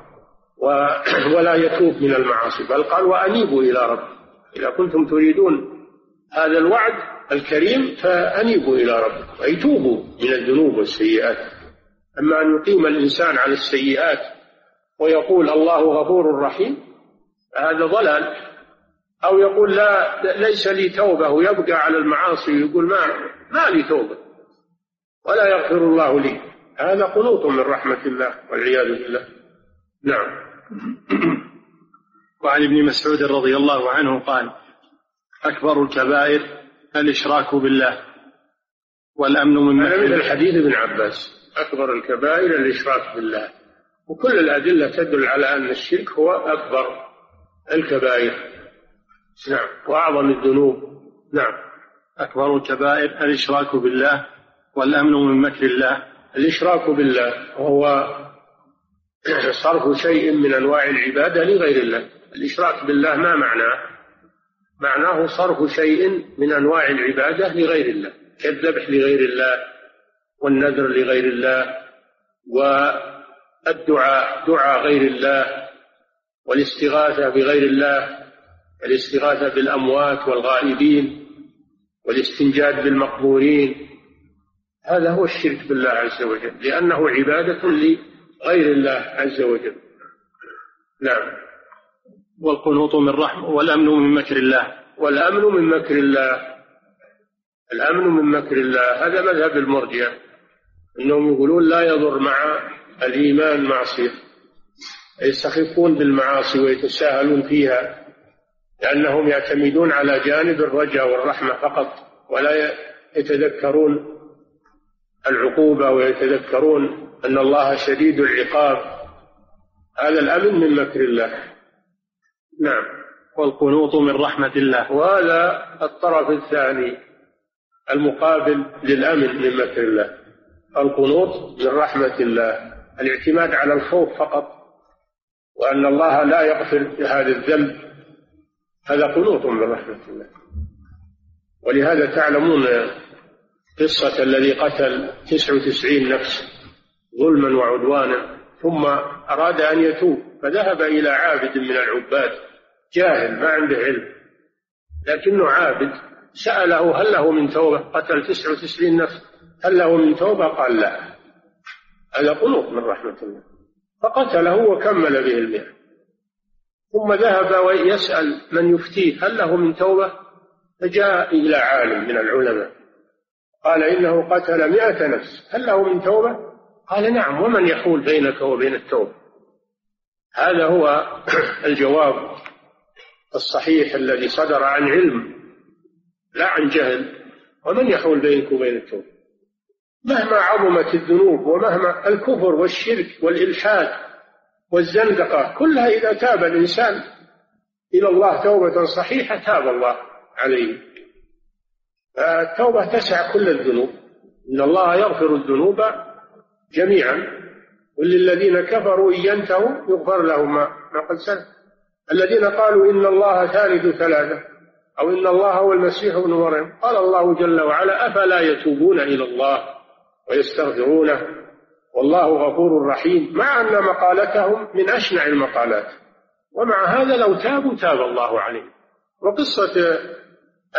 ولا يتوب من المعاصي. بل قال وأنيبوا إلى ربكم إذا كنتم تريدون هذا الوعد الكريم فأنيبوا إلى ربكم. أي توبوا من الذنوب والسيئات. أما أن يقيم الإنسان على السيئات ويقول الله غفور رحيم هذا ضلال. أو يقول لا ليس لي توبة ويبقى على المعاصي ويقول ما ما لي توبة. ولا يغفر الله لي. هذا قنوط من رحمة الله والعياذ بالله. نعم. <clears throat> وعن ابن مسعود رضي الله عنه قال أكبر الكبائر الإشراك بالله والأمن من هذا من الحديث ابن عباس. أكبر الكبائر الإشراك بالله. وكل الأدلة تدل على أن الشرك هو أكبر الكبائر. نعم. وأعظم الذنوب. نعم. أكبر الكبائر الإشراك بالله والأمن من مكر الله. الإشراك بالله وهو <clears throat> صرف شيء من أنواع العبادة لغير الله. الإشراك بالله ما معناه معناه صرف شيء من أنواع العبادة لغير الله. كالذبح لغير الله والنذر لغير الله والدعاء دعاء غير الله والاستغاثة بغير الله الاستغاثة بالأموات والغائبين والاستنجاد بالمقبورين هذا هو الشرك بالله عز وجل لأنه عبادة لغير الله عز وجل. نعم. والقنوط من رحمة والأمن من مكر الله. والأمن من مكر الله. الأمن من مكر الله هذا مذهب المرجئة أنهم يقولون لا يضر مع الإيمان معصية. يستخفون بالمعاصي ويتساهلون فيها. لأنهم يعتمدون على جانب الرجاء والرحمة فقط ولا يتذكرون العقوبة ويتذكرون أن الله شديد العقاب. هذا الأمن من مكر الله. نعم. والقنوط من رحمة الله. وهذا الطرف الثاني المقابل للأمن من مكر الله. القنوط من رحمة الله. الاعتماد على الخوف فقط وأن الله لا يغفر هذا الذنب. هذا قنوط من رحمة الله. ولهذا تعلمون قصة الذي قتل تسع وتسعين نفس ظلما وعدوانا ثم أراد أن يتوب فذهب إلى عابد من العباد جاهل ما عنده علم. لكنه عابد سأله هل له من توبة؟ قتل تسع وتسعين نفس هل له من توبة؟ قال لا. هذا قنوط من رحمة الله. فقتله وكمل به المئة ثم ذهب ويسأل من يفتيه هل له من توبة؟ فجاء إلى عالم من العلماء. قال إنه قتل مئة نفس. هل له من توبة؟ قال نعم ومن يحول بينك وبين التوبة؟ هذا هو <clears throat> الجواب الصحيح الذي صدر عن علم لا عن جهل. ومن يحول بينك وبين التوبة؟ مهما عظمت الذنوب ومهما الكفر والشرك والإلحاد والزندقة كلها إذا تاب الإنسان إلى الله توبة صحيحة تاب الله عليه. التوبة تسع كل الذنوب. إن الله يغفر الذنوب جميعا. وللذين كفروا إن ينتهوا يغفر لهم ما قد سلف. الذين قالوا إن الله ثالث ثلاثة أو إن الله هو المسيح ابن مريم. قال الله جل وعلا أفلا يتوبون إلى الله ويستغفرونه والله غفور رحيم مع أن مقالتهم من أشنع المقالات. ومع هذا لو تابوا تاب الله عليهم. وقصة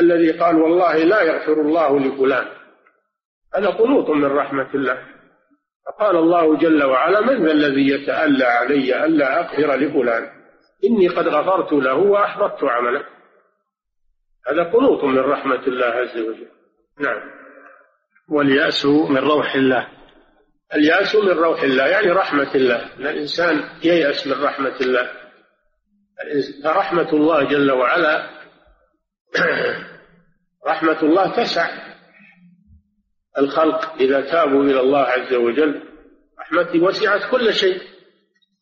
الذي قال والله لا يغفر الله لفلان هذا قنوط من رحمة الله. فقال الله جل وعلا من ذا الذي يتألى علي ألا أغفر لفلان؟ إني قد غفرت له وأحبطت عمله. هذا قنوط من رحمة الله عز وجل. نعم. واليأس من روح الله. اليأس من روح الله يعني رحمة الله. أن الإنسان ييأس من رحمة الله. فرحمة الله جل وعلا <clears throat> رحمة الله تسع. الخلق إذا تابوا إلى الله عز وجل رحمتي وسعت كل شيء.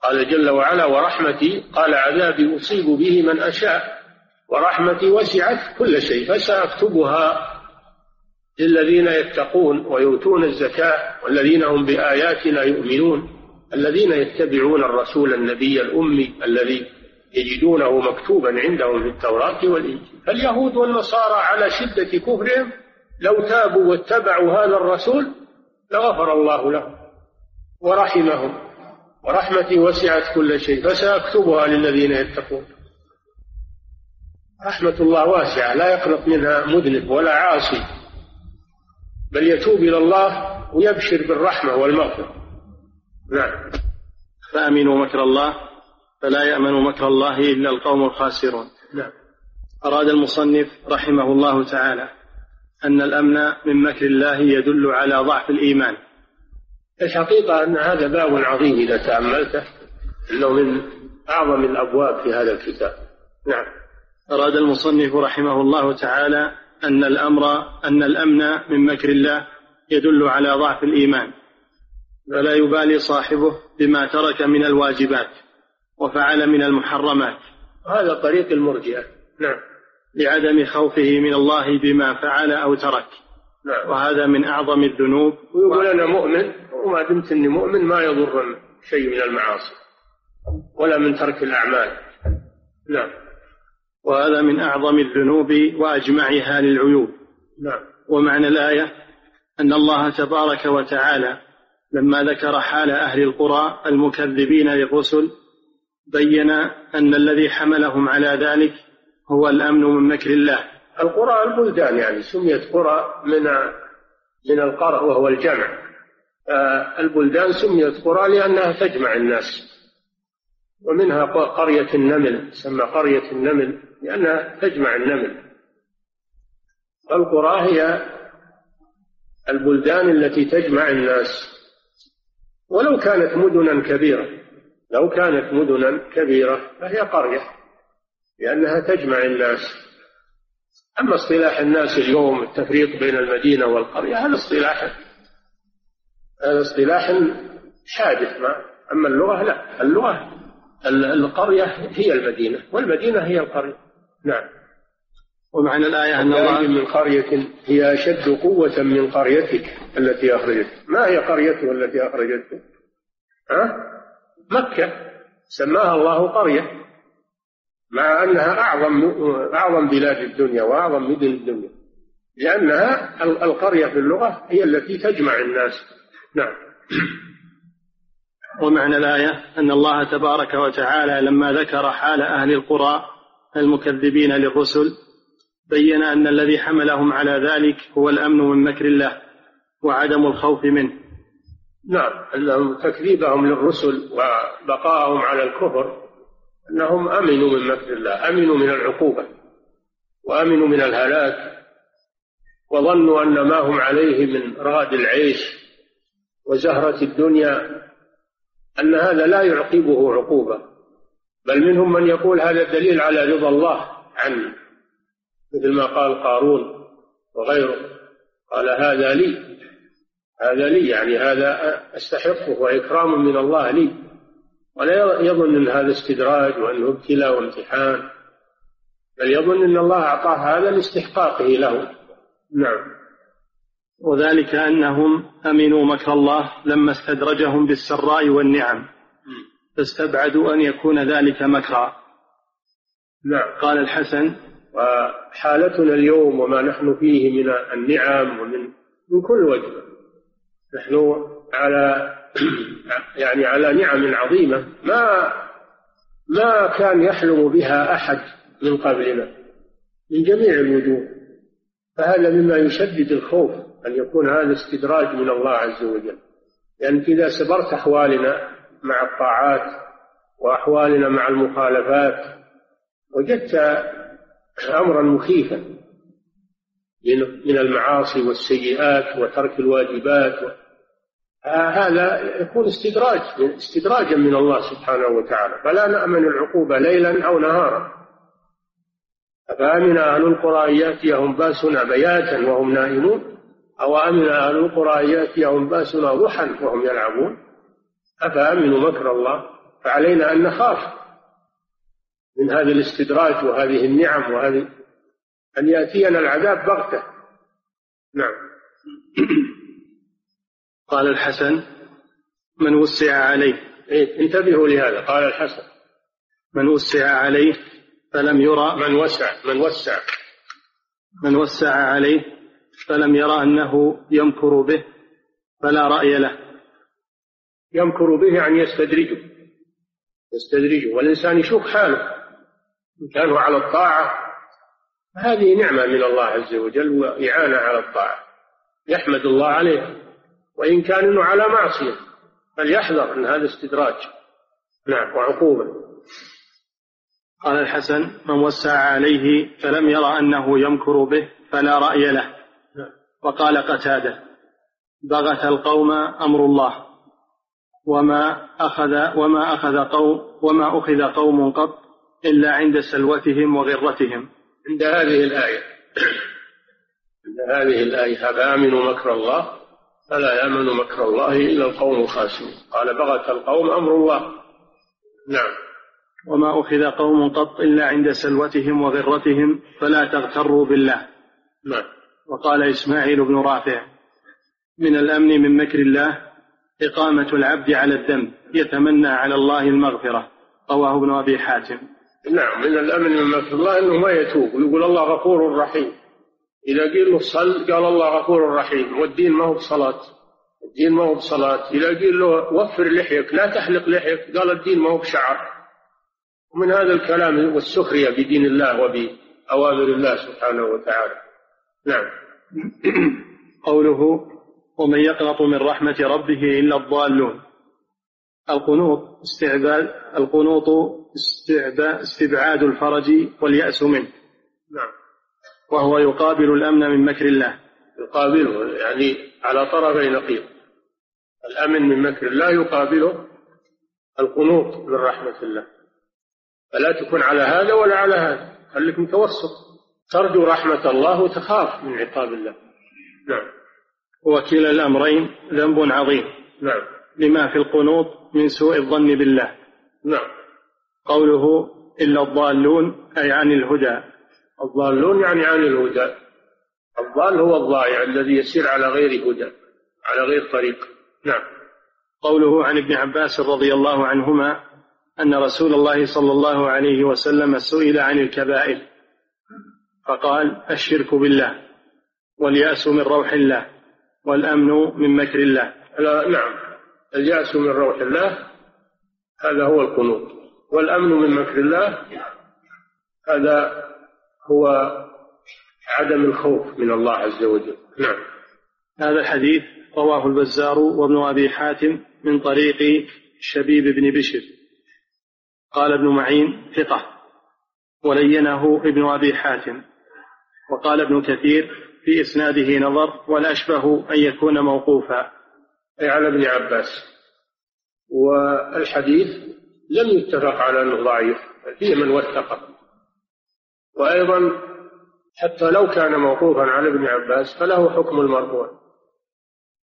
قال جل وعلا ورحمتي قال عذابي أصيب به من أشاء. ورحمتي وسعت كل شيء فسأكتبها. للذين يتقون ويؤتون الزكاة والذين هم بآياتنا يؤمنون الذين يتبعون الرسول النبي الأمي الذي يجدونه مكتوبا عندهم في التوراة والإنجيل. فاليهود والنصارى على شدة كفرهم لو تابوا واتبعوا هذا الرسول لغفر الله لهم ورحمهم ورحمتي وسعت كل شيء فسأكتبها للذين يتقون. رحمة الله واسعة لا يقنط منها مذنب ولا عاصي. بل يتوب إلى الله ويبشر بالرحمة والمغفرة. نعم. فأمنوا مكر الله فلا يأمن مكر الله إلا القوم الخاسرون. نعم. أراد المصنف رحمه الله تعالى أن الأمن من مكر الله يدل على ضعف الإيمان. الحقيقة أن هذا باب عظيم إذا تأملته؟ أنه من أعظم الأبواب في هذا الكتاب. نعم. أراد المصنف رحمه الله تعالى أن الأمر أن الأمن من مكر الله يدل على ضعف الإيمان فلا يبالي صاحبه بما ترك من الواجبات وفعل من المحرمات. هذا طريق المرجئة. نعم. لعدم خوفه من الله بما فعل أو ترك. نعم. وهذا من أعظم الذنوب. ويقول أنا مؤمن وما دمت أني مؤمن ما يضر شيء من المعاصي ولا من ترك الأعمال. نعم. وهذا من أعظم الذنوب وأجمعها للعيوب نعم. ومعنى الآية أن الله تبارك وتعالى لما ذكر حال أهل القرى المكذبين للرسل بين أن الذي حملهم على ذلك هو الأمن من مكر الله. القرى البلدان يعني سميت قرى من من القرى وهو الجمع. آه، البلدان سميت قرى لأنها تجمع الناس. ومنها قرية النمل تسمى قرية النمل. لأنها تجمع النمل. القرى هي البلدان التي تجمع الناس. ولو كانت مدنا كبيرة لو كانت مدنا كبيرة فهي قرية لأنها تجمع الناس. أما اصطلاح الناس اليوم التفريق بين المدينة والقرية هذا اصطلاح هذا اصطلاح حادث ما أما اللغة لا. اللغة القرية هي المدينة والمدينة هي القرية. نعم. ومعنى الآية أن الله من قرية هي أشد قوة من قريتك التي أخرجتك ما هي قريته التي أخرجتك؟ ها؟ مكة. سماها الله قرية. مع أنها أعظم أعظم بلاد الدنيا وأعظم مدن الدنيا. لأنها القرية في اللغة هي التي تجمع الناس. نعم. ومعنى الآية أن الله تبارك وتعالى لما ذكر حال أهل القرى المكذبين للرسل بين أن الذي حملهم على ذلك هو الأمن من مكر الله وعدم الخوف منه. نعم أنهم تكذيبهم للرسل وبقاءهم على الكفر أنهم أمنوا من مكر الله أمنوا من العقوبة وأمنوا من الهلاك وظنوا أن ما هم عليه من رغد العيش وزهرة الدنيا أن هذا لا يعقبه عقوبة. بل منهم من يقول هذا دليل على رضا الله عنه مثل ما قال قارون وغيره. قال هذا لي هذا لي يعني هذا أستحقه وإكرام من الله لي. ولا يظن أن هذا استدراج وأنه ابتلاء وامتحان بل يظن أن الله أعطاه هذا لاستحقاقه له. نعم. وذلك أنهم أمنوا مكر الله لما استدرجهم بالسراء والنعم. فاستبعدوا أن يكون ذلك مكرا. نعم. قال الحسن وحالتنا اليوم وما نحن فيه من النعم ومن من كل وجه نحن على <clears throat> يعني على نعم عظيمة ما ما كان يحلم بها أحد من قبلنا من جميع الوجوه. فهذا مما يشدد الخوف أن يكون هذا استدراج من الله عز وجل. لأنك إذا سبرت أحوالنا مع الطاعات وأحوالنا مع المخالفات وجدت أمرا مخيفا من المعاصي والسيئات وترك الواجبات. هذا يكون استدراج استدراجا من الله سبحانه وتعالى. فلا نأمن العقوبة ليلا أو نهارا. أفأمن أهل القرى أن يأتيهم بأسنا بياتا وهم نائمون؟ أو أمن أهل القرى أن يأتيهم بأسنا ضحى وهم يلعبون؟ أفأمنوا مكر الله؟ فعلينا أن نخاف من هذا الاستدراج وهذه النعم وهذه أن يأتينا العذاب بغتة. نعم. قال الحسن من وسع عليه. إيه انتبهوا لهذا. قال الحسن. من وسع عليه فلم يرى. من وسع من وسع. من وسع عليه فلم يرى أنه يمكر به فلا رأي له. يمكر به يعني يستدرجه. يستدرجه. والإنسان يشوف حاله. إن كان على الطاعة هذه نعمة من الله عز وجل وإعانة على الطاعة. يحمد الله عليها. وإن كان إنه على معصية فليحذر من هذا استدراج. نعم وعقوبة. قال الحسن من وسع عليه فلم يرى أنه يمكر به فلا رأي له. نعم. وقال قتادة بغت القوم أمر الله. وما أخذ وما أخذ قوم وما أخذ قوم قط إلا عند سلوتهم وغرتهم. عند هذه الآية. عند هذه الآية أفأمنوا مكر الله؟ فلا يأمن مكر الله إلا القوم الخاسرون. قال بغت القوم أمر الله. نعم. وما أخذ قوم قط إلا عند سلوتهم وغرتهم فلا تغتروا بالله. نعم. وقال إسماعيل بن رافع من الأمن من مكر الله إقامة العبد على الذنب يتمنى على الله المغفرة. رواه ابن أبي حاتم. نعم من الأمن من مكر الله أنه ما يتوب. ويقول الله غفور رحيم. إذا قيل له صل قال الله غفور رحيم. والدين ما هو بصلاة. الدين ما هو بصلاة. إذا قيل له وفر لحيك لا تحلق لحيك قال الدين ما هو بشعر. ومن هذا الكلام والسخرية بدين الله وبأوامر الله سبحانه وتعالى. نعم. قوله ومن يقنط من رحمة ربه إلا الضالون. القنوط استعباد القنوط استبعاد الفرج واليأس منه. نعم. وهو يقابل الأمن من مكر الله. يقابله يعني على طرفي نقيض. الأمن من مكر الله يقابله القنوط من رحمة الله. فلا تكن على هذا ولا على هذا. خليك متوسط. ترجو رحمة الله وتخاف من عقاب الله. نعم. وكلا الأمرين ذنب عظيم. نعم. لما في القنوط من سوء الظن بالله. نعم. قوله إلا الضالون أي عن الهدى. الضالون يعني عن الهدى. الضال هو الضائع الذي يسير على غير هدى على غير طريق. نعم. قوله عن ابن عباس رضي الله عنهما أن رسول الله صلى الله عليه وسلم سئل عن الكبائر. فقال الشرك بالله واليأس من روح الله. والأمن من مكر الله. نعم. اليأس من روح الله هذا هو القنوط. والأمن من مكر الله هذا هو عدم الخوف من الله عز وجل. نعم. هذا الحديث رواه البزار وابن أبي حاتم من طريق شبيب بن بشر. قال ابن معين ثقة. ولينه ابن أبي حاتم. وقال ابن كثير في إسناده نظر والأشبه أن يكون موقوفا. أي على ابن عباس. والحديث لم يتفق على أنه ضعيف فيه من وثقه وأيضا حتى لو كان موقوفا على ابن عباس فله حكم المرفوع.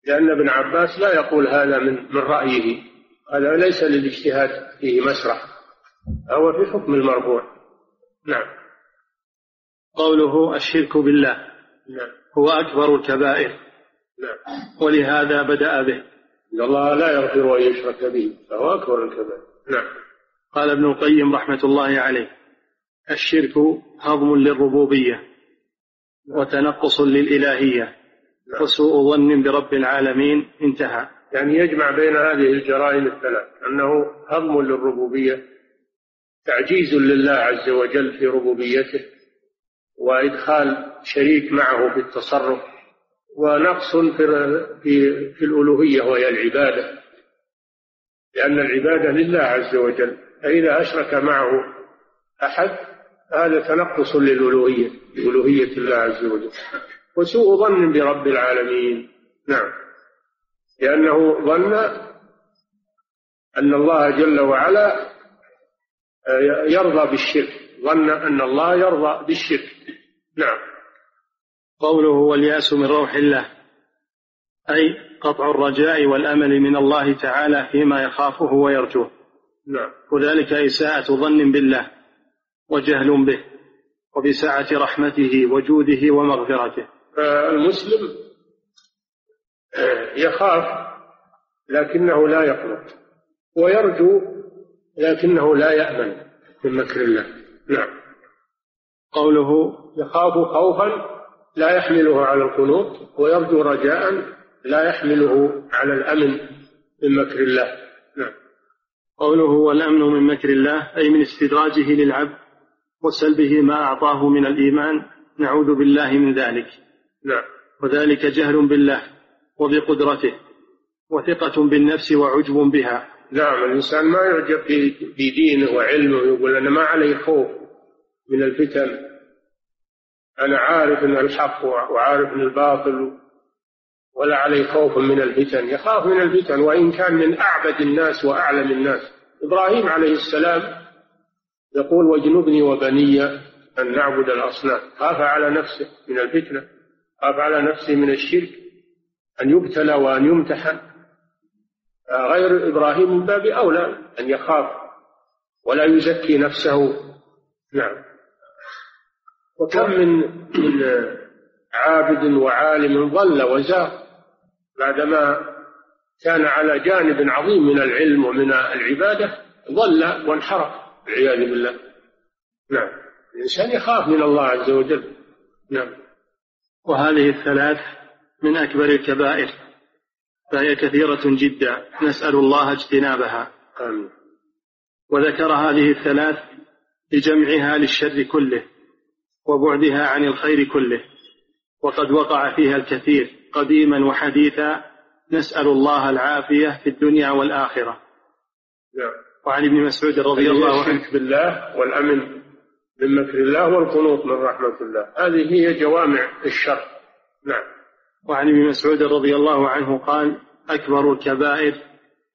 لأن ابن عباس لا يقول هذا من من رأيه. هذا ليس للاجتهاد فيه مسرح. هو في حكم المرفوع. نعم. قوله الشرك بالله. نعم. هو أكبر الكبائر. نعم. ولهذا بدأ به. إن الله لا يغفر أن يشرك به فهو أكبر الكبائر. نعم. قال ابن القيم رحمة الله عليه الشرك هضم للربوبية وتنقص للإلهية وسوء ظن برب العالمين انتهى. يعني يجمع بين هذه الجرائم الثلاث أنه هضم للربوبية تعجيز لله عز وجل في ربوبيته وإدخال شريك معه في التصرف ونقص في في الألوهية وهي العبادة. لأن العبادة لله عز وجل فإذا أشرك معه أحد هذا تنقص للألوهية لألوهية الله عز وجل. وسوء ظن برب العالمين. نعم. لأنه ظن أن الله جل وعلا يرضى بالشرك. ظن أن الله يرضى بالشرك. نعم. قوله والياس من روح الله أي قطع الرجاء والأمل من الله تعالى فيما يخافه ويرجوه. نعم. وذلك إساءة ظن بالله وجهل به وبسعة رحمته وجوده ومغفرته. المسلم آه، يخاف لكنه لا يقنط ويرجو لكنه لا يأمن من مكر الله. نعم. قوله يخاف خوفا لا يحمله على القنوط ويرجو رجاء لا يحمله على الأمن من مكر الله. نعم. قوله والأمن من مكر الله أي من استدراجه للعبد وسلبه ما أعطاه من الإيمان نعوذ بالله من ذلك. نعم. وذلك جهل بالله وبقدرته وثقة بالنفس وعجب بها. نعم. الإنسان ما يعجب بدينه وعلمه يقول أنا ما علي خوف. من الفتن. أنا عارف أن الحق وعارف أن الباطل ولا علي خوف من الفتن. يخاف من الفتن وإن كان من أعبد الناس وأعلم الناس. إبراهيم عليه السلام يقول واجنبني وبني أن نعبد الأصنام. خاف على نفسه من الفتنة خاف على نفسه من الشرك أن يبتلى وأن يمتحن. غير إبراهيم من باب أولى أن يخاف ولا يزكي نفسه. نعم. وكم من من عابد وعالم ضل وزاغ بعدما كان على جانب عظيم من العلم ومن العبادة ضل وانحرف والعياذ بالله. نعم. الإنسان يخاف من الله عز وجل. نعم. وهذه الثلاث من أكبر الكبائر. فهي كثيرة جدا. نسأل الله اجتنابها. آمين. وذكر هذه الثلاث لجمعها للشر كله. وبعدها عن الخير كله. وقد وقع فيها الكثير قديما وحديثا نسأل الله العافية في الدنيا والآخرة. نعم. وعن ابن مسعود رضي الله عنه. بالله والأمن من مكر الله والقنوط من رحمة الله. هذه هي جوامع الشر. نعم. وعن ابن مسعود رضي الله عنه قال أكبر الكبائر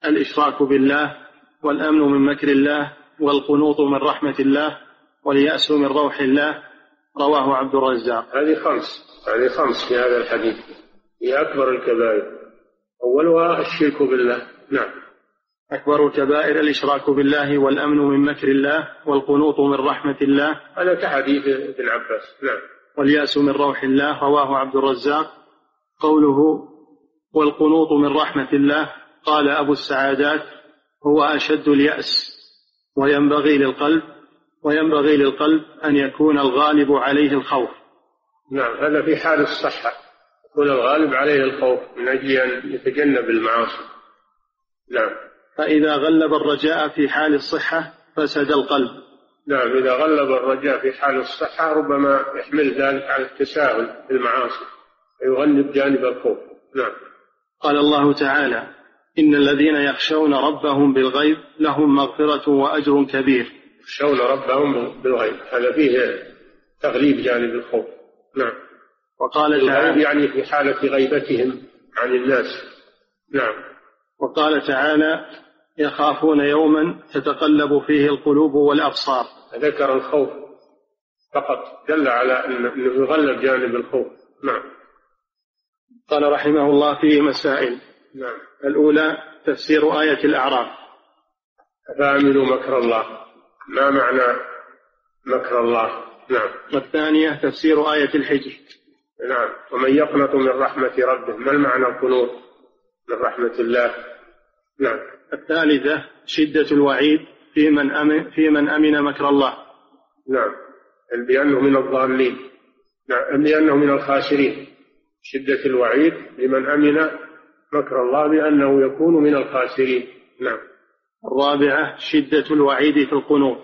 الإشراك بالله والأمن من مكر الله والقنوط من رحمة الله واليأس من روح الله رواه عبد الرزاق. هذه خمس هذه خمس في هذا الحديث. هي أكبر الكبائر. أولها الشرك بالله. نعم. أكبر الكبائر الإشراك بالله والأمن من مكر الله والقنوط من رحمة الله. هذا كحديث ابن عباس. نعم. واليأس من روح الله رواه عبد الرزاق. قوله والقنوط من رحمة الله. قال أبو السعادات هو أشد اليأس وينبغي للقلب. وينبغي للقلب أن يكون الغالب عليه الخوف. نعم هذا في حال الصحة. يكون الغالب عليه الخوف من أجل أن يتجنب المعاصي. نعم. فإذا غلب الرجاء في حال الصحة فسد القلب. نعم إذا غلب الرجاء في حال الصحة ربما يحمل ذلك على التساهل في المعاصي فيغلب جانب الخوف. نعم. قال الله تعالى إن الذين يخشون ربهم بالغيب لهم مغفرة وأجر كبير. يخشون ربهم بالغيب. هذا فيه تغليب جانب الخوف. نعم. وقال تعالى يعني في حالة غيبتهم عن الناس. نعم. وقال تعالى يخافون يوما تتقلب فيه القلوب والأبصار. ذكر الخوف فقط. دل على أنه يغلب جانب الخوف. نعم. قال رحمه الله فيه مسائل. نعم. الأولى تفسير آية الأعراف. أفأمنوا مكر الله. ما معنى مكر الله؟ نعم. والثانية تفسير آية الحجر. نعم. ومن يقنط من رحمة ربه ما المعنى القنوط من رحمة الله؟ نعم. الثالثة شدة الوعيد في من أمن في من أمن مكر الله. نعم. بأنه من الضالين. نعم. لأنه من الخاسرين. شدة الوعيد لمن أمن مكر الله بأنه يكون من الخاسرين. نعم. الرابعة شدة الوعيد في القنوط.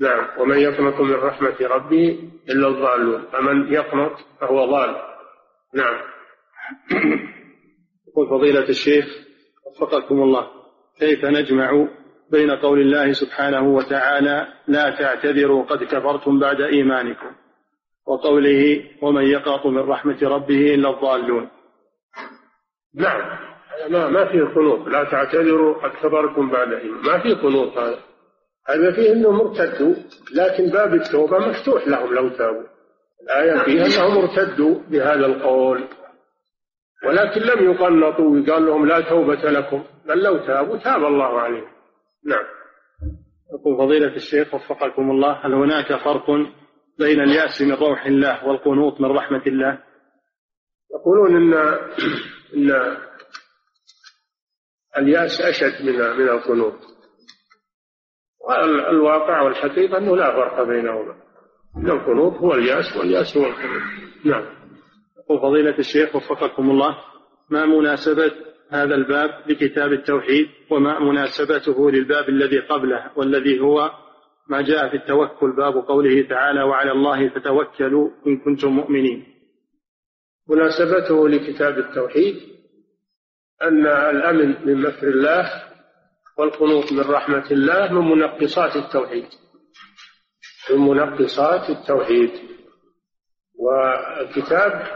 نعم. ومن يقنط من رحمة ربه إلا الضالون. فمن يقنط فهو ضال. نعم. يقول فضيلة الشيخ وفقكم الله كيف نجمع بين قول الله سبحانه وتعالى لا تعتذروا قد كفرتم بعد إيمانكم وقوله ومن يقنط من رحمة ربه إلا الضالون نعم. ما ما في قنوط. لا تعتذروا قد كفرتم بعد إيمان. ما في قنوط هذا. هذا فيه أنهم ارتدوا لكن باب التوبة مفتوح لهم لو تابوا. الآية فيها أنهم ارتدوا بهذا القول. ولكن لم يقنطوا وقال لهم لا توبة لكم. بل لو تابوا تاب الله عليهم. نعم. يقول فضيلة الشيخ وفقكم الله هل هناك فرق بين اليأس من روح الله والقنوط من رحمة الله؟ يقولون ان إن اليأس أشد من من القنوط. والواقع والحقيقة أنه لا فرق بينهما. إن القنوط هو اليأس واليأس هو القنوط. نعم. يقول فضيلة الشيخ وفقكم الله ما مناسبة هذا الباب لكتاب التوحيد؟ وما مناسبته للباب الذي قبله؟ والذي هو ما جاء في التوكل باب قوله تعالى وعلى الله فتوكلوا إن كنتم مؤمنين مناسبته لكتاب التوحيد أن الأمن من مكر الله والقنوط من رحمة الله من منقصات التوحيد. من منقصات التوحيد. والكتاب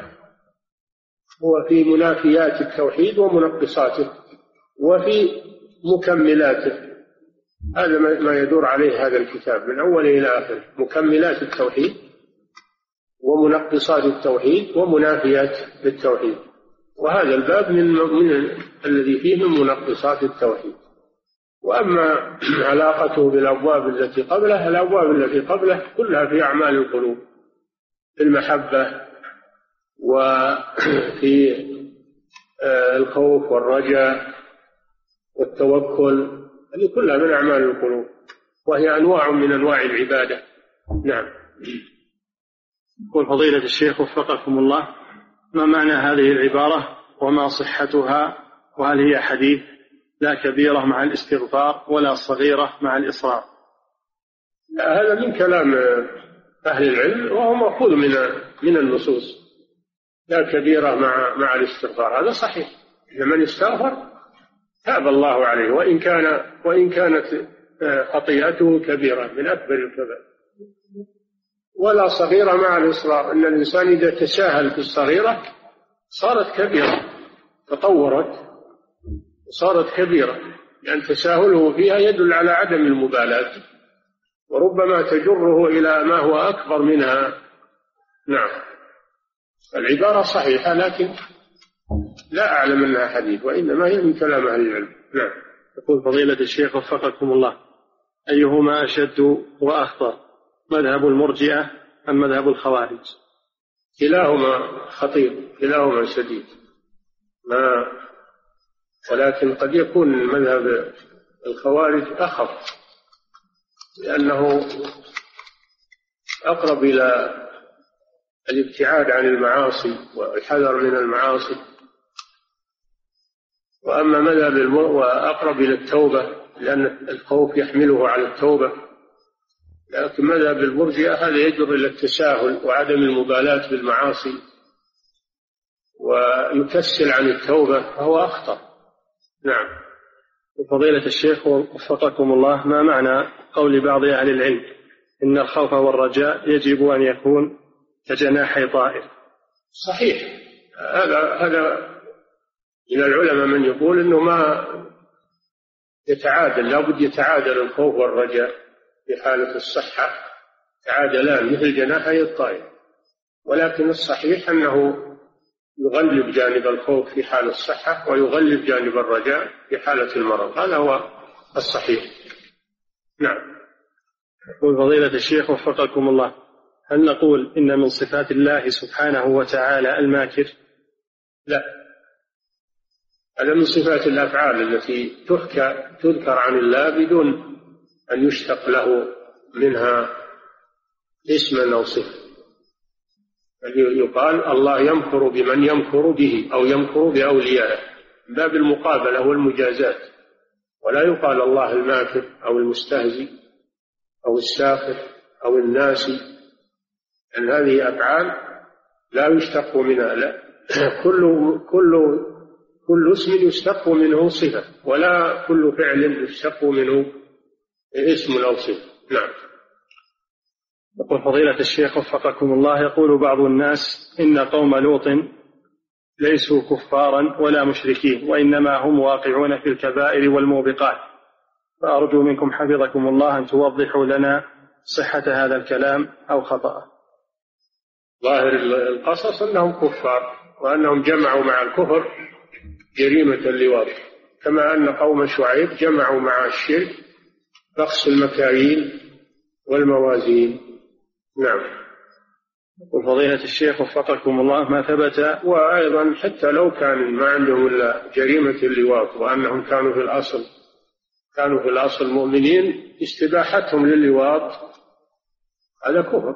هو في منافيات التوحيد ومنقصاته وفي مكملاته. هذا ما يدور عليه هذا الكتاب من أوله إلى آخره مكملات التوحيد ومنقصات التوحيد ومنافيات التوحيد. وهذا الباب من, من الذي فيه من منقصات التوحيد. وأما <clears throat> علاقته بالأبواب التي قبله الأبواب التي قبله كلها في أعمال القلوب في المحبة وفي <clears throat> آه، الخوف والرجاء والتوكل هذه كلها من أعمال القلوب وهي أنواع من أنواع العبادة. نعم. يقول فضيلة الشيخ وفقكم الله. ما معنى هذه العبارة وما صحتها؟ وهل هي حديث لا كبيرة مع الاستغفار ولا صغيرة مع الإصرار؟ هذا من كلام أهل العلم وهو مأخوذ من من النصوص. لا كبيرة مع مع الاستغفار. هذا صحيح. إذا من استغفر تاب الله عليه. وإن كان وإن كانت آه، خطيئته كبيرة من أكبر الكبائر. ولا صغيرة مع الإصرار. أن الإنسان إذا تساهل في الصغيرة صارت كبيرة تطورت صارت كبيرة. لأن تساهله فيها يدل على عدم المبالاة وربما تجره إلى ما هو أكبر منها. نعم. العبارة صحيحة لكن لا أعلم أنها حديث وإنما هي من كلام أهل العلم. نعم. يقول فضيلة الشيخ وفقكم الله أيهما أشد وأخطر مذهب المرجئة أم مذهب الخوارج؟ كلاهما خطير كلاهما شديد. ما ولكن قد يكون مذهب الخوارج أخف لأنه أقرب إلى الابتعاد عن المعاصي والحذر من المعاصي. وأما مذهب وأقرب إلى التوبة لأن الخوف يحمله على التوبة. لكن مذهب المرجئة هذا يجر إلى التساهل وعدم المبالاة بالمعاصي ويكسل عن التوبة فهو أخطر نعم. فضيلة الشيخ وفقكم الله ما معنى قول بعض أهل العلم؟ إن الخوف والرجاء يجب أن يكون كجناحي طائر. صحيح. هذا هذا من العلماء من يقول إنه ما يتعادل لابد يتعادل الخوف والرجاء. في حالة الصحة تعادلان مثل جناحي الطائر. ولكن الصحيح أنه يغلب جانب الخوف في حال الصحة ويغلب جانب الرجاء في حالة المرض. هذا هو الصحيح. نعم. يقول فضيلة الشيخ وفقكم الله هل نقول إن من صفات الله سبحانه وتعالى الماكر؟ لا. هذا من صفات الأفعال التي تحكى تذكر عن الله بدون أن يشتق له منها اسما أو صفة يقال الله يمكر بمن يمكر به أو يمكر بأوليائه. باب المقابلة والمجازات. ولا يقال الله الماكر أو المستهزي أو الساخر أو الناسي. أن هذه أفعال لا يشتق منها لا. كل كل كل اسم يشتق منه صفة ولا كل فعل يشتق منه اسم أو صفة نعم. يقول فضيلة الشيخ وفقكم الله يقول بعض الناس إن قوم لوط ليسوا كفارا ولا مشركين وإنما هم واقعون في الكبائر والموبقات. فأرجو منكم حفظكم الله أن توضحوا لنا صحة هذا الكلام أو خطأه. ظاهر القصص أنهم كفار وأنهم جمعوا مع الكفر جريمة اللواط. كما أن قوم شعيب جمعوا مع الشرك بخس المكاييل والموازين. نعم. وفضيلة الشيخ وفقكم الله ما ثبت وأيضا حتى لو كان ما عندهم إلا جريمة اللواط وأنهم كانوا في الأصل كانوا في الأصل مؤمنين استباحتهم للواط هذا كفر.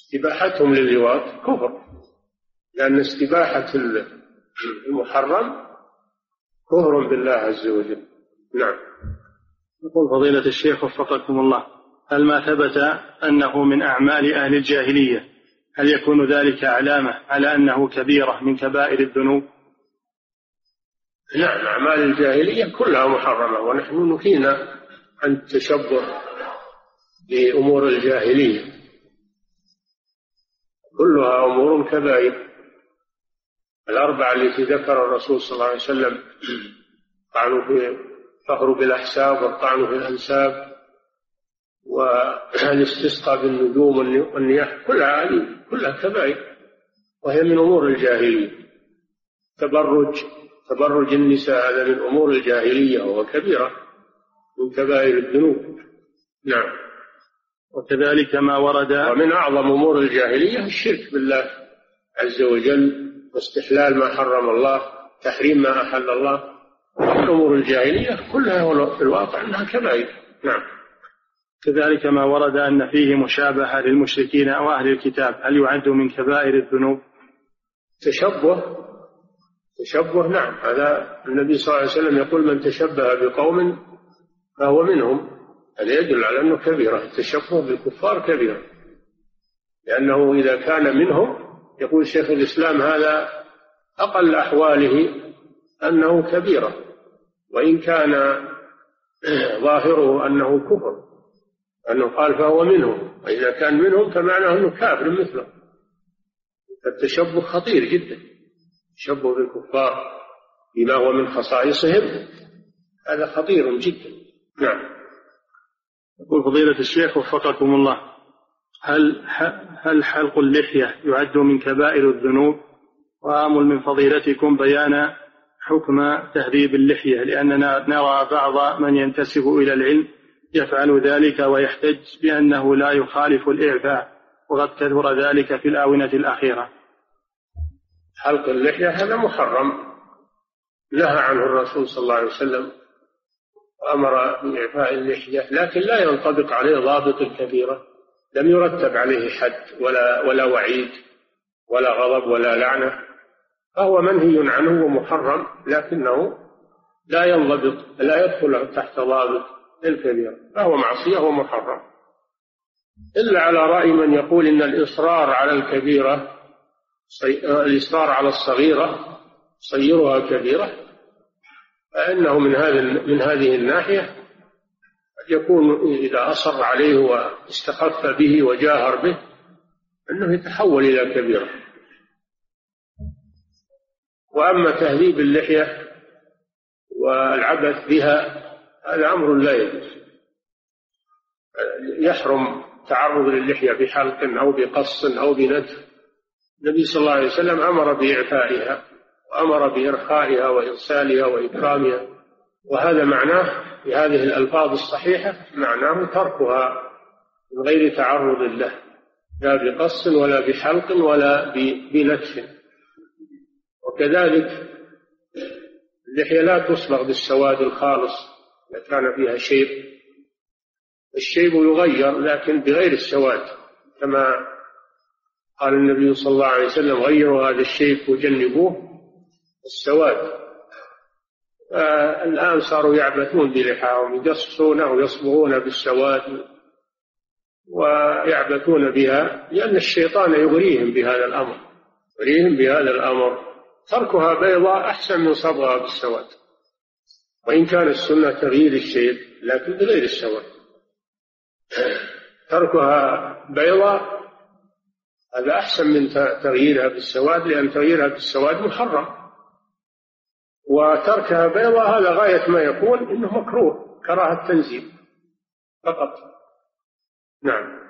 استباحتهم للواط كفر لأن استباحة المحرم كفر بالله عز وجل. نعم. يقول فضيلة الشيخ وفقكم الله هل ما ثبت أنه من أعمال أهل الجاهلية هل يكون ذلك علامة على أنه كبيرة من كبائر الذنوب؟ نعم أعمال الجاهلية كلها محرمة ونحن نهينا عن التشبه بأمور الجاهلية. كلها أمور كبائر. الأربعة التي ذكر الرسول صلى الله عليه وسلم الطعن في الفخر بالأحساب والطعن في الأنساب والاستسقاء بالنجوم والنياح كلها هذه كلها كبائر وهي من أمور الجاهلية. تبرج تبرج النساء هذا من أمور الجاهلية وهو كبيرة من كبائر الذنوب. نعم. وكذلك ما ورد ومن أعظم أمور الجاهلية الشرك بالله عز وجل واستحلال ما حرم الله تحريم ما أحل الله أمور الجاهلية كلها في الواقع أنها كبائر. نعم. كذلك ما ورد أن فيه مشابهة للمشركين أو أهل الكتاب. هل يعد من كبائر الذنوب؟ تشبه؟ تشبه نعم. هذا النبي صلى الله عليه وسلم يقول من تشبه بقوم فهو منهم. هذا يدل على أنه كبيرة. التشبه بالكفار كبيرة. لأنه إذا كان منهم يقول شيخ الإسلام هذا أقل أحواله أنه كبيرة. وإن كان ظاهره أنه كفر أنه قال فهو منهم وإذا كان منهم فمعناه أنه كافر مثله. فالتشبه خطير جدا التشبه بالكفار بما هو من خصائصهم هذا خطير جدا. نعم. يقول فضيلة الشيخ وفقكم الله هل هل حلق اللحية يعد من كبائر الذنوب؟ وآمل من فضيلتكم بيان حكم تهذيب اللحية لأننا نرى بعض من ينتسب إلى العلم يفعل ذلك ويحتج بأنه لا يخالف الإعفاء وقد كثر ذلك في الآونة الأخيرة. حلق اللحية هذا محرم. نهى عنه الرسول صلى الله عليه وسلم وأمر بإعفاء اللحية لكن لا ينطبق عليه ضابط الكبيرة لم يرتب عليه حد ولا ولا وعيد ولا غضب ولا لعنة. فهو منهي عنه ومحرم لكنه لا ينضبط لا يدخل تحت ضابط الكبيرة فهو معصية ومحرم. إلا على رأي من يقول إن الإصرار على الكبيرة الإصرار على الصغيرة صيرها كبيرة فإنه من هذه من هذه الناحية يكون إذا أصر عليه واستخف به وجاهر به أنه يتحول إلى كبيرة. وأما تهذيب اللحية والعبث بها هذا أمر لا يجوز. يحرم تعرض للحية بحلق أو بقص أو بنتف. النبي صلى الله عليه وسلم أمر بإعفائها وأمر بإرخائها وإرسالها وإكرامها. وهذا معناه في هذه الألفاظ الصحيحة معناه تركها من غير تعرض له لا بقص ولا بحلق ولا بنتف. وكذلك اللحية لا تصبغ بالسواد الخالص إذا كان فيها شيب. الشيب يغير لكن بغير السواد كما قال النبي صلى الله عليه وسلم غيروا هذا الشيب وجنبوه السواد. الآن صاروا يعبثون بلحاهم يقصونه ويصبغون بالسواد ويعبثون بها لأن الشيطان يغريهم بهذا الأمر يغريهم بهذا الأمر. تركها بيضاء أحسن من صبغها بالسواد. وإن كان السنة تغيير الشيء لكن بغير السواد. تركها بيضاء هذا أحسن من تغييرها بالسواد لأن تغييرها بالسواد محرم. وتركها بيضاء هذا غاية ما يكون إنه مكروه كراهة تنزيل. فقط. نعم.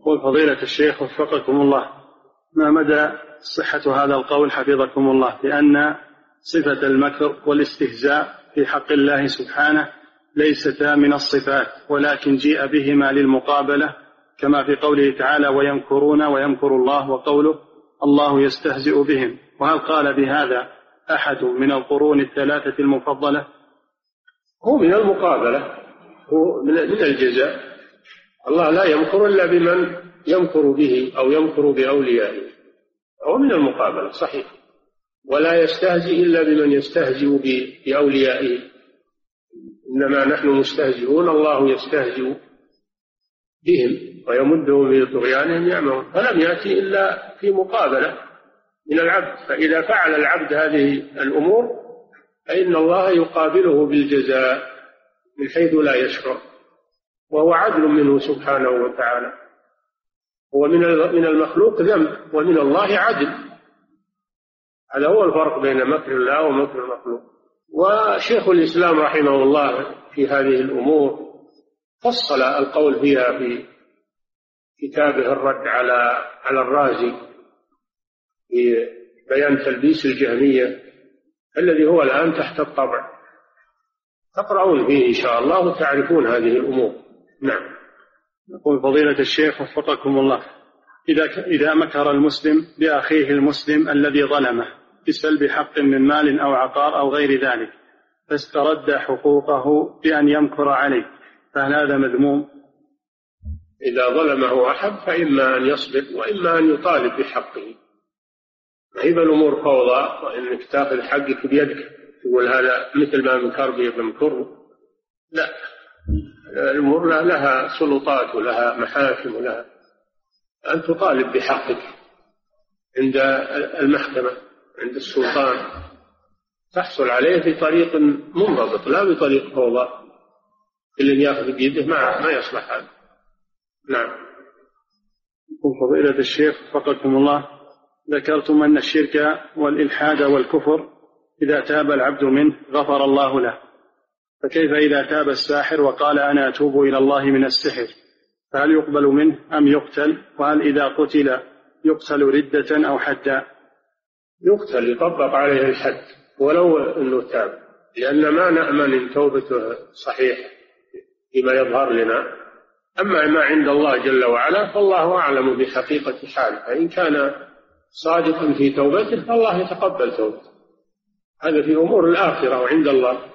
يقول فضيلة الشيخ وفقكم الله. ما مدى صحة هذا القول حفظكم الله بأن صفة المكر والاستهزاء في حق الله سبحانه ليستا من الصفات ولكن جيء بهما للمقابلة كما في قوله تعالى ويمكرون ويمكر الله وقوله الله يستهزئ بهم وهل قال بهذا أحد من القرون الثلاثة المفضلة؟ هو من المقابلة هو من الجزاء. الله لا يمكر إلا بمن يمكر به أو يمكر بأوليائه. هو من المقابلة صحيح. ولا يستهزئ إلا بمن يستهزئ بأوليائه إنما نحن مستهزئون الله يستهزئ بهم ويمدهم في طغيانهم يعمهون. فلم يأتي إلا في مقابلة من العبد. فإذا فعل العبد هذه الأمور فإن الله يقابله بالجزاء من حيث لا يشعر وهو عدل منه سبحانه وتعالى. هو من من المخلوق ذنب ومن الله عدل. هذا هو الفرق بين مكر الله ومكر المخلوق. وشيخ الإسلام رحمه الله في هذه الأمور فصل القول فيها في كتابه الرد على على الرازي في بيان تلبيس الجهمية الذي هو الآن تحت الطبع. تقرؤون فيه إن شاء الله وتعرفون هذه الأمور. نعم. يقول فضيلة الشيخ وفقكم الله. إذا إذا مكر المسلم بأخيه المسلم الذي ظلمه بسلب حق من مال أو عقار أو غير ذلك فاسترد حقوقه بأن يمكر عليه فهل هذا مذموم؟ إذا ظلمه أحد فإما أن يصبر وإما أن يطالب بحقه. ما هي الأمور فوضى؟ وإنك تأخذ حقك بيدك تقول هذا مثل ما بي بمكر لا. الأمور لها سلطات ولها محاكم ولها أن تطالب بحقك عند المحكمة عند السلطان. تحصل عليه بطريق منضبط لا بطريق فوضى اللي يأخذ بيده ما ما يصلح هذا. نعم. يقول فضيلة الشيخ وفقكم الله ذكرتم أن الشرك والإلحاد والكفر إذا تاب العبد منه غفر الله له. فكيف إذا تاب الساحر وقال أنا أتوب إلى الله من السحر؟ فهل يقبل منه أم يقتل؟ وهل إذا قتل يقتل ردة أو حدا؟ يقتل يطبق عليه الحد ولو أنه تاب. لأن ما نأمن إن توبته صحيح فيما يظهر لنا. أما ما عند الله جل وعلا فالله أعلم بحقيقة حاله. فإن كان صادقا في توبته فالله يتقبل توبته. هذا في أمور الآخرة وعند الله.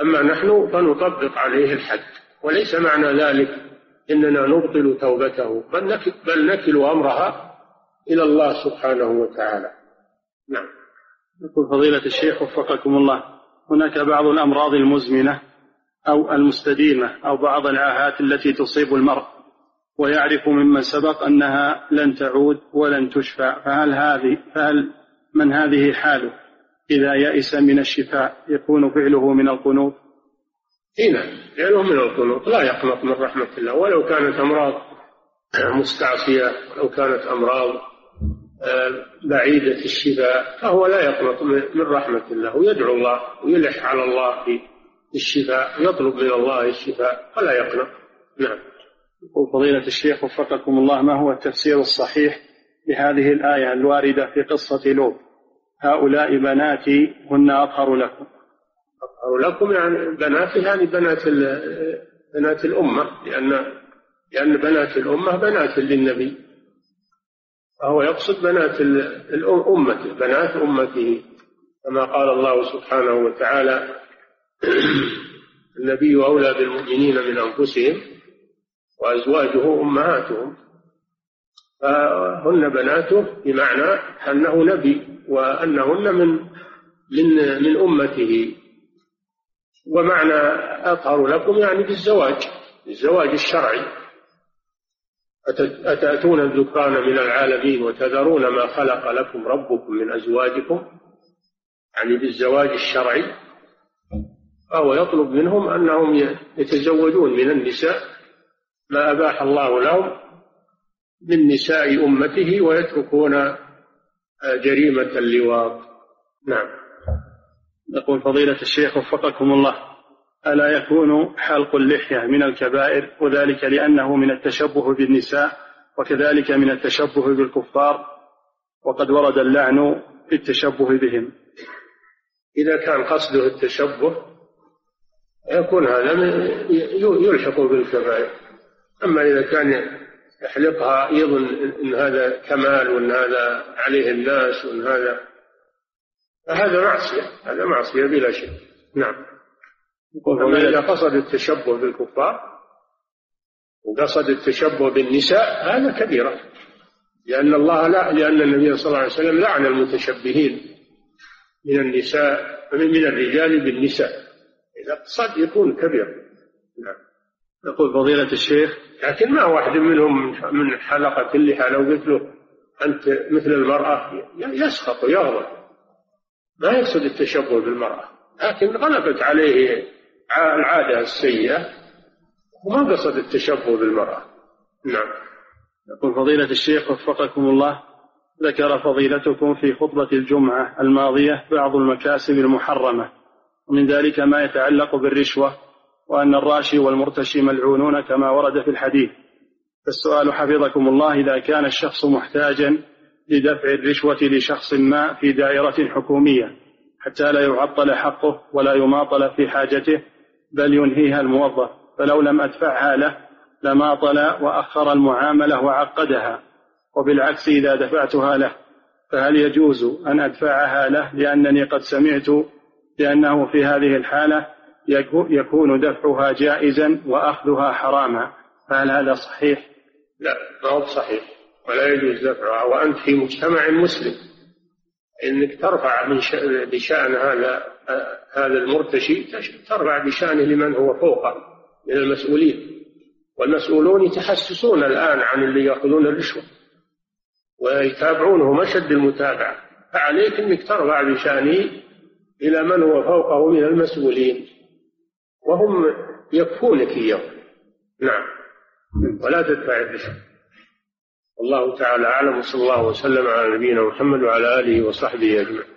أما نحن فنطبق عليه الحد وليس معنى ذلك إننا نبطل توبته بل نكل, بل نكل أمرها إلى الله سبحانه وتعالى. نعم. يقول فضيلة الشيخ وفقكم الله هناك بعض الأمراض المزمنة أو المستديمة أو بعض العاهات التي تصيب المرء ويعرف ممن سبق أنها لن تعود ولن تشفى فهل هذه فهل من هذه حاله؟ إذا يئس من الشفاء يكون فعله من القنوط؟ نعم فعله من القنوط لا يقنط من رحمة الله. ولو كانت أمراض مستعصية ولو كانت أمراض آه، بعيدة الشفاء فهو لا يقنط من رحمة الله. ويدعو الله ويلح على الله في الشفاء يطلب من الله الشفاء ولا يقنع نعم. يقول فضيلة الشيخ وفقكم الله ما هو التفسير الصحيح لهذه الآية الواردة في قصة لوط؟ هؤلاء بناتي هن أطهر لكم. أطهر لكم يعني بناتي يعني بنات بنات الأمة لأن لأن بنات الأمة بنات للنبي. فهو يقصد بنات الأمة بنات أمته. كما قال الله سبحانه وتعالى <clears throat> النبي أولى بالمؤمنين من أنفسهم وأزواجه أمهاتهم. فهن بناته بمعنى أنه نبي وأنهن من من من أمته. ومعنى أطهر لكم يعني بالزواج بالزواج الشرعي. أتأتون الذكران من العالمين وتذرون ما خلق لكم ربكم من أزواجكم؟ يعني بالزواج الشرعي. فهو يطلب منهم أنهم يتزوجون من النساء. ما أباح الله لهم من نساء أمته ويتركون جريمة اللواط. نعم. يقول فضيلة الشيخ وفقكم الله ألا يكون حلق اللحية من الكبائر وذلك لأنه من التشبه بالنساء وكذلك من التشبه بالكفار وقد ورد اللعن في التشبه بهم. إذا كان قصده التشبه يكون هذا يلحق بالكبائر. أما إذا كان يحلقها يظن إن هذا كمال وإن هذا عليه الناس وإن هذا فهذا معصية هذا معصية بلا شك. نعم. أما إذا قصد التشبه بالكفار وقصد التشبه بالنساء هذا كبيرة. لأن الله لا لأن النبي صلى الله عليه وسلم لعن المتشبهين من النساء من الرجال بالنساء. إذا قصد يكون كبير. نعم. يقول فضيلة الشيخ لكن ما واحد منهم من حلقة اللحى لو قلت له أنت مثل المرأة يسخط ويغضب. ما يقصد التشبه بالمرأة لكن غلبت عليه العادة السيئة وما قصد التشبه بالمرأة. نعم. يقول فضيلة الشيخ وفقكم الله ذكر فضيلتكم في خطبة الجمعة الماضية بعض المكاسب المحرمة ومن ذلك ما يتعلق بالرشوة. وأن الراشي والمرتشي ملعونون كما ورد في الحديث. فالسؤال حفظكم الله إذا كان الشخص محتاجا لدفع الرشوة لشخص ما في دائرة حكومية حتى لا يعطل حقه ولا يماطل في حاجته بل ينهيها الموظف. فلو لم أدفعها له لماطل وأخر المعاملة وعقدها. وبالعكس إذا دفعتها له فهل يجوز أن أدفعها له؟ لأنني قد سمعت بأنه في هذه الحالة يكون دفعها جائزا وأخذها حراما. فهل هذا صحيح؟ لا ما هو صحيح. ولا يجوز دفعها. وأنت في مجتمع مسلم. إنك ترفع من بشأن هذا هذا المرتشي ترفع بشأنه لمن هو فوقه من المسؤولين. والمسؤولون يتحسسون الآن عن اللي يأخذون الرشوة. ويتابعونه مشد المتابعة. فعليك إنك ترفع بشأنه إلى من هو فوقه من المسؤولين. وهم يكفونك اياه نعم. ولا تدفع الرشوه والله تعالى أعلم وصلى الله وسلم على نبينا محمد وعلى آله وصحبه أجمعين.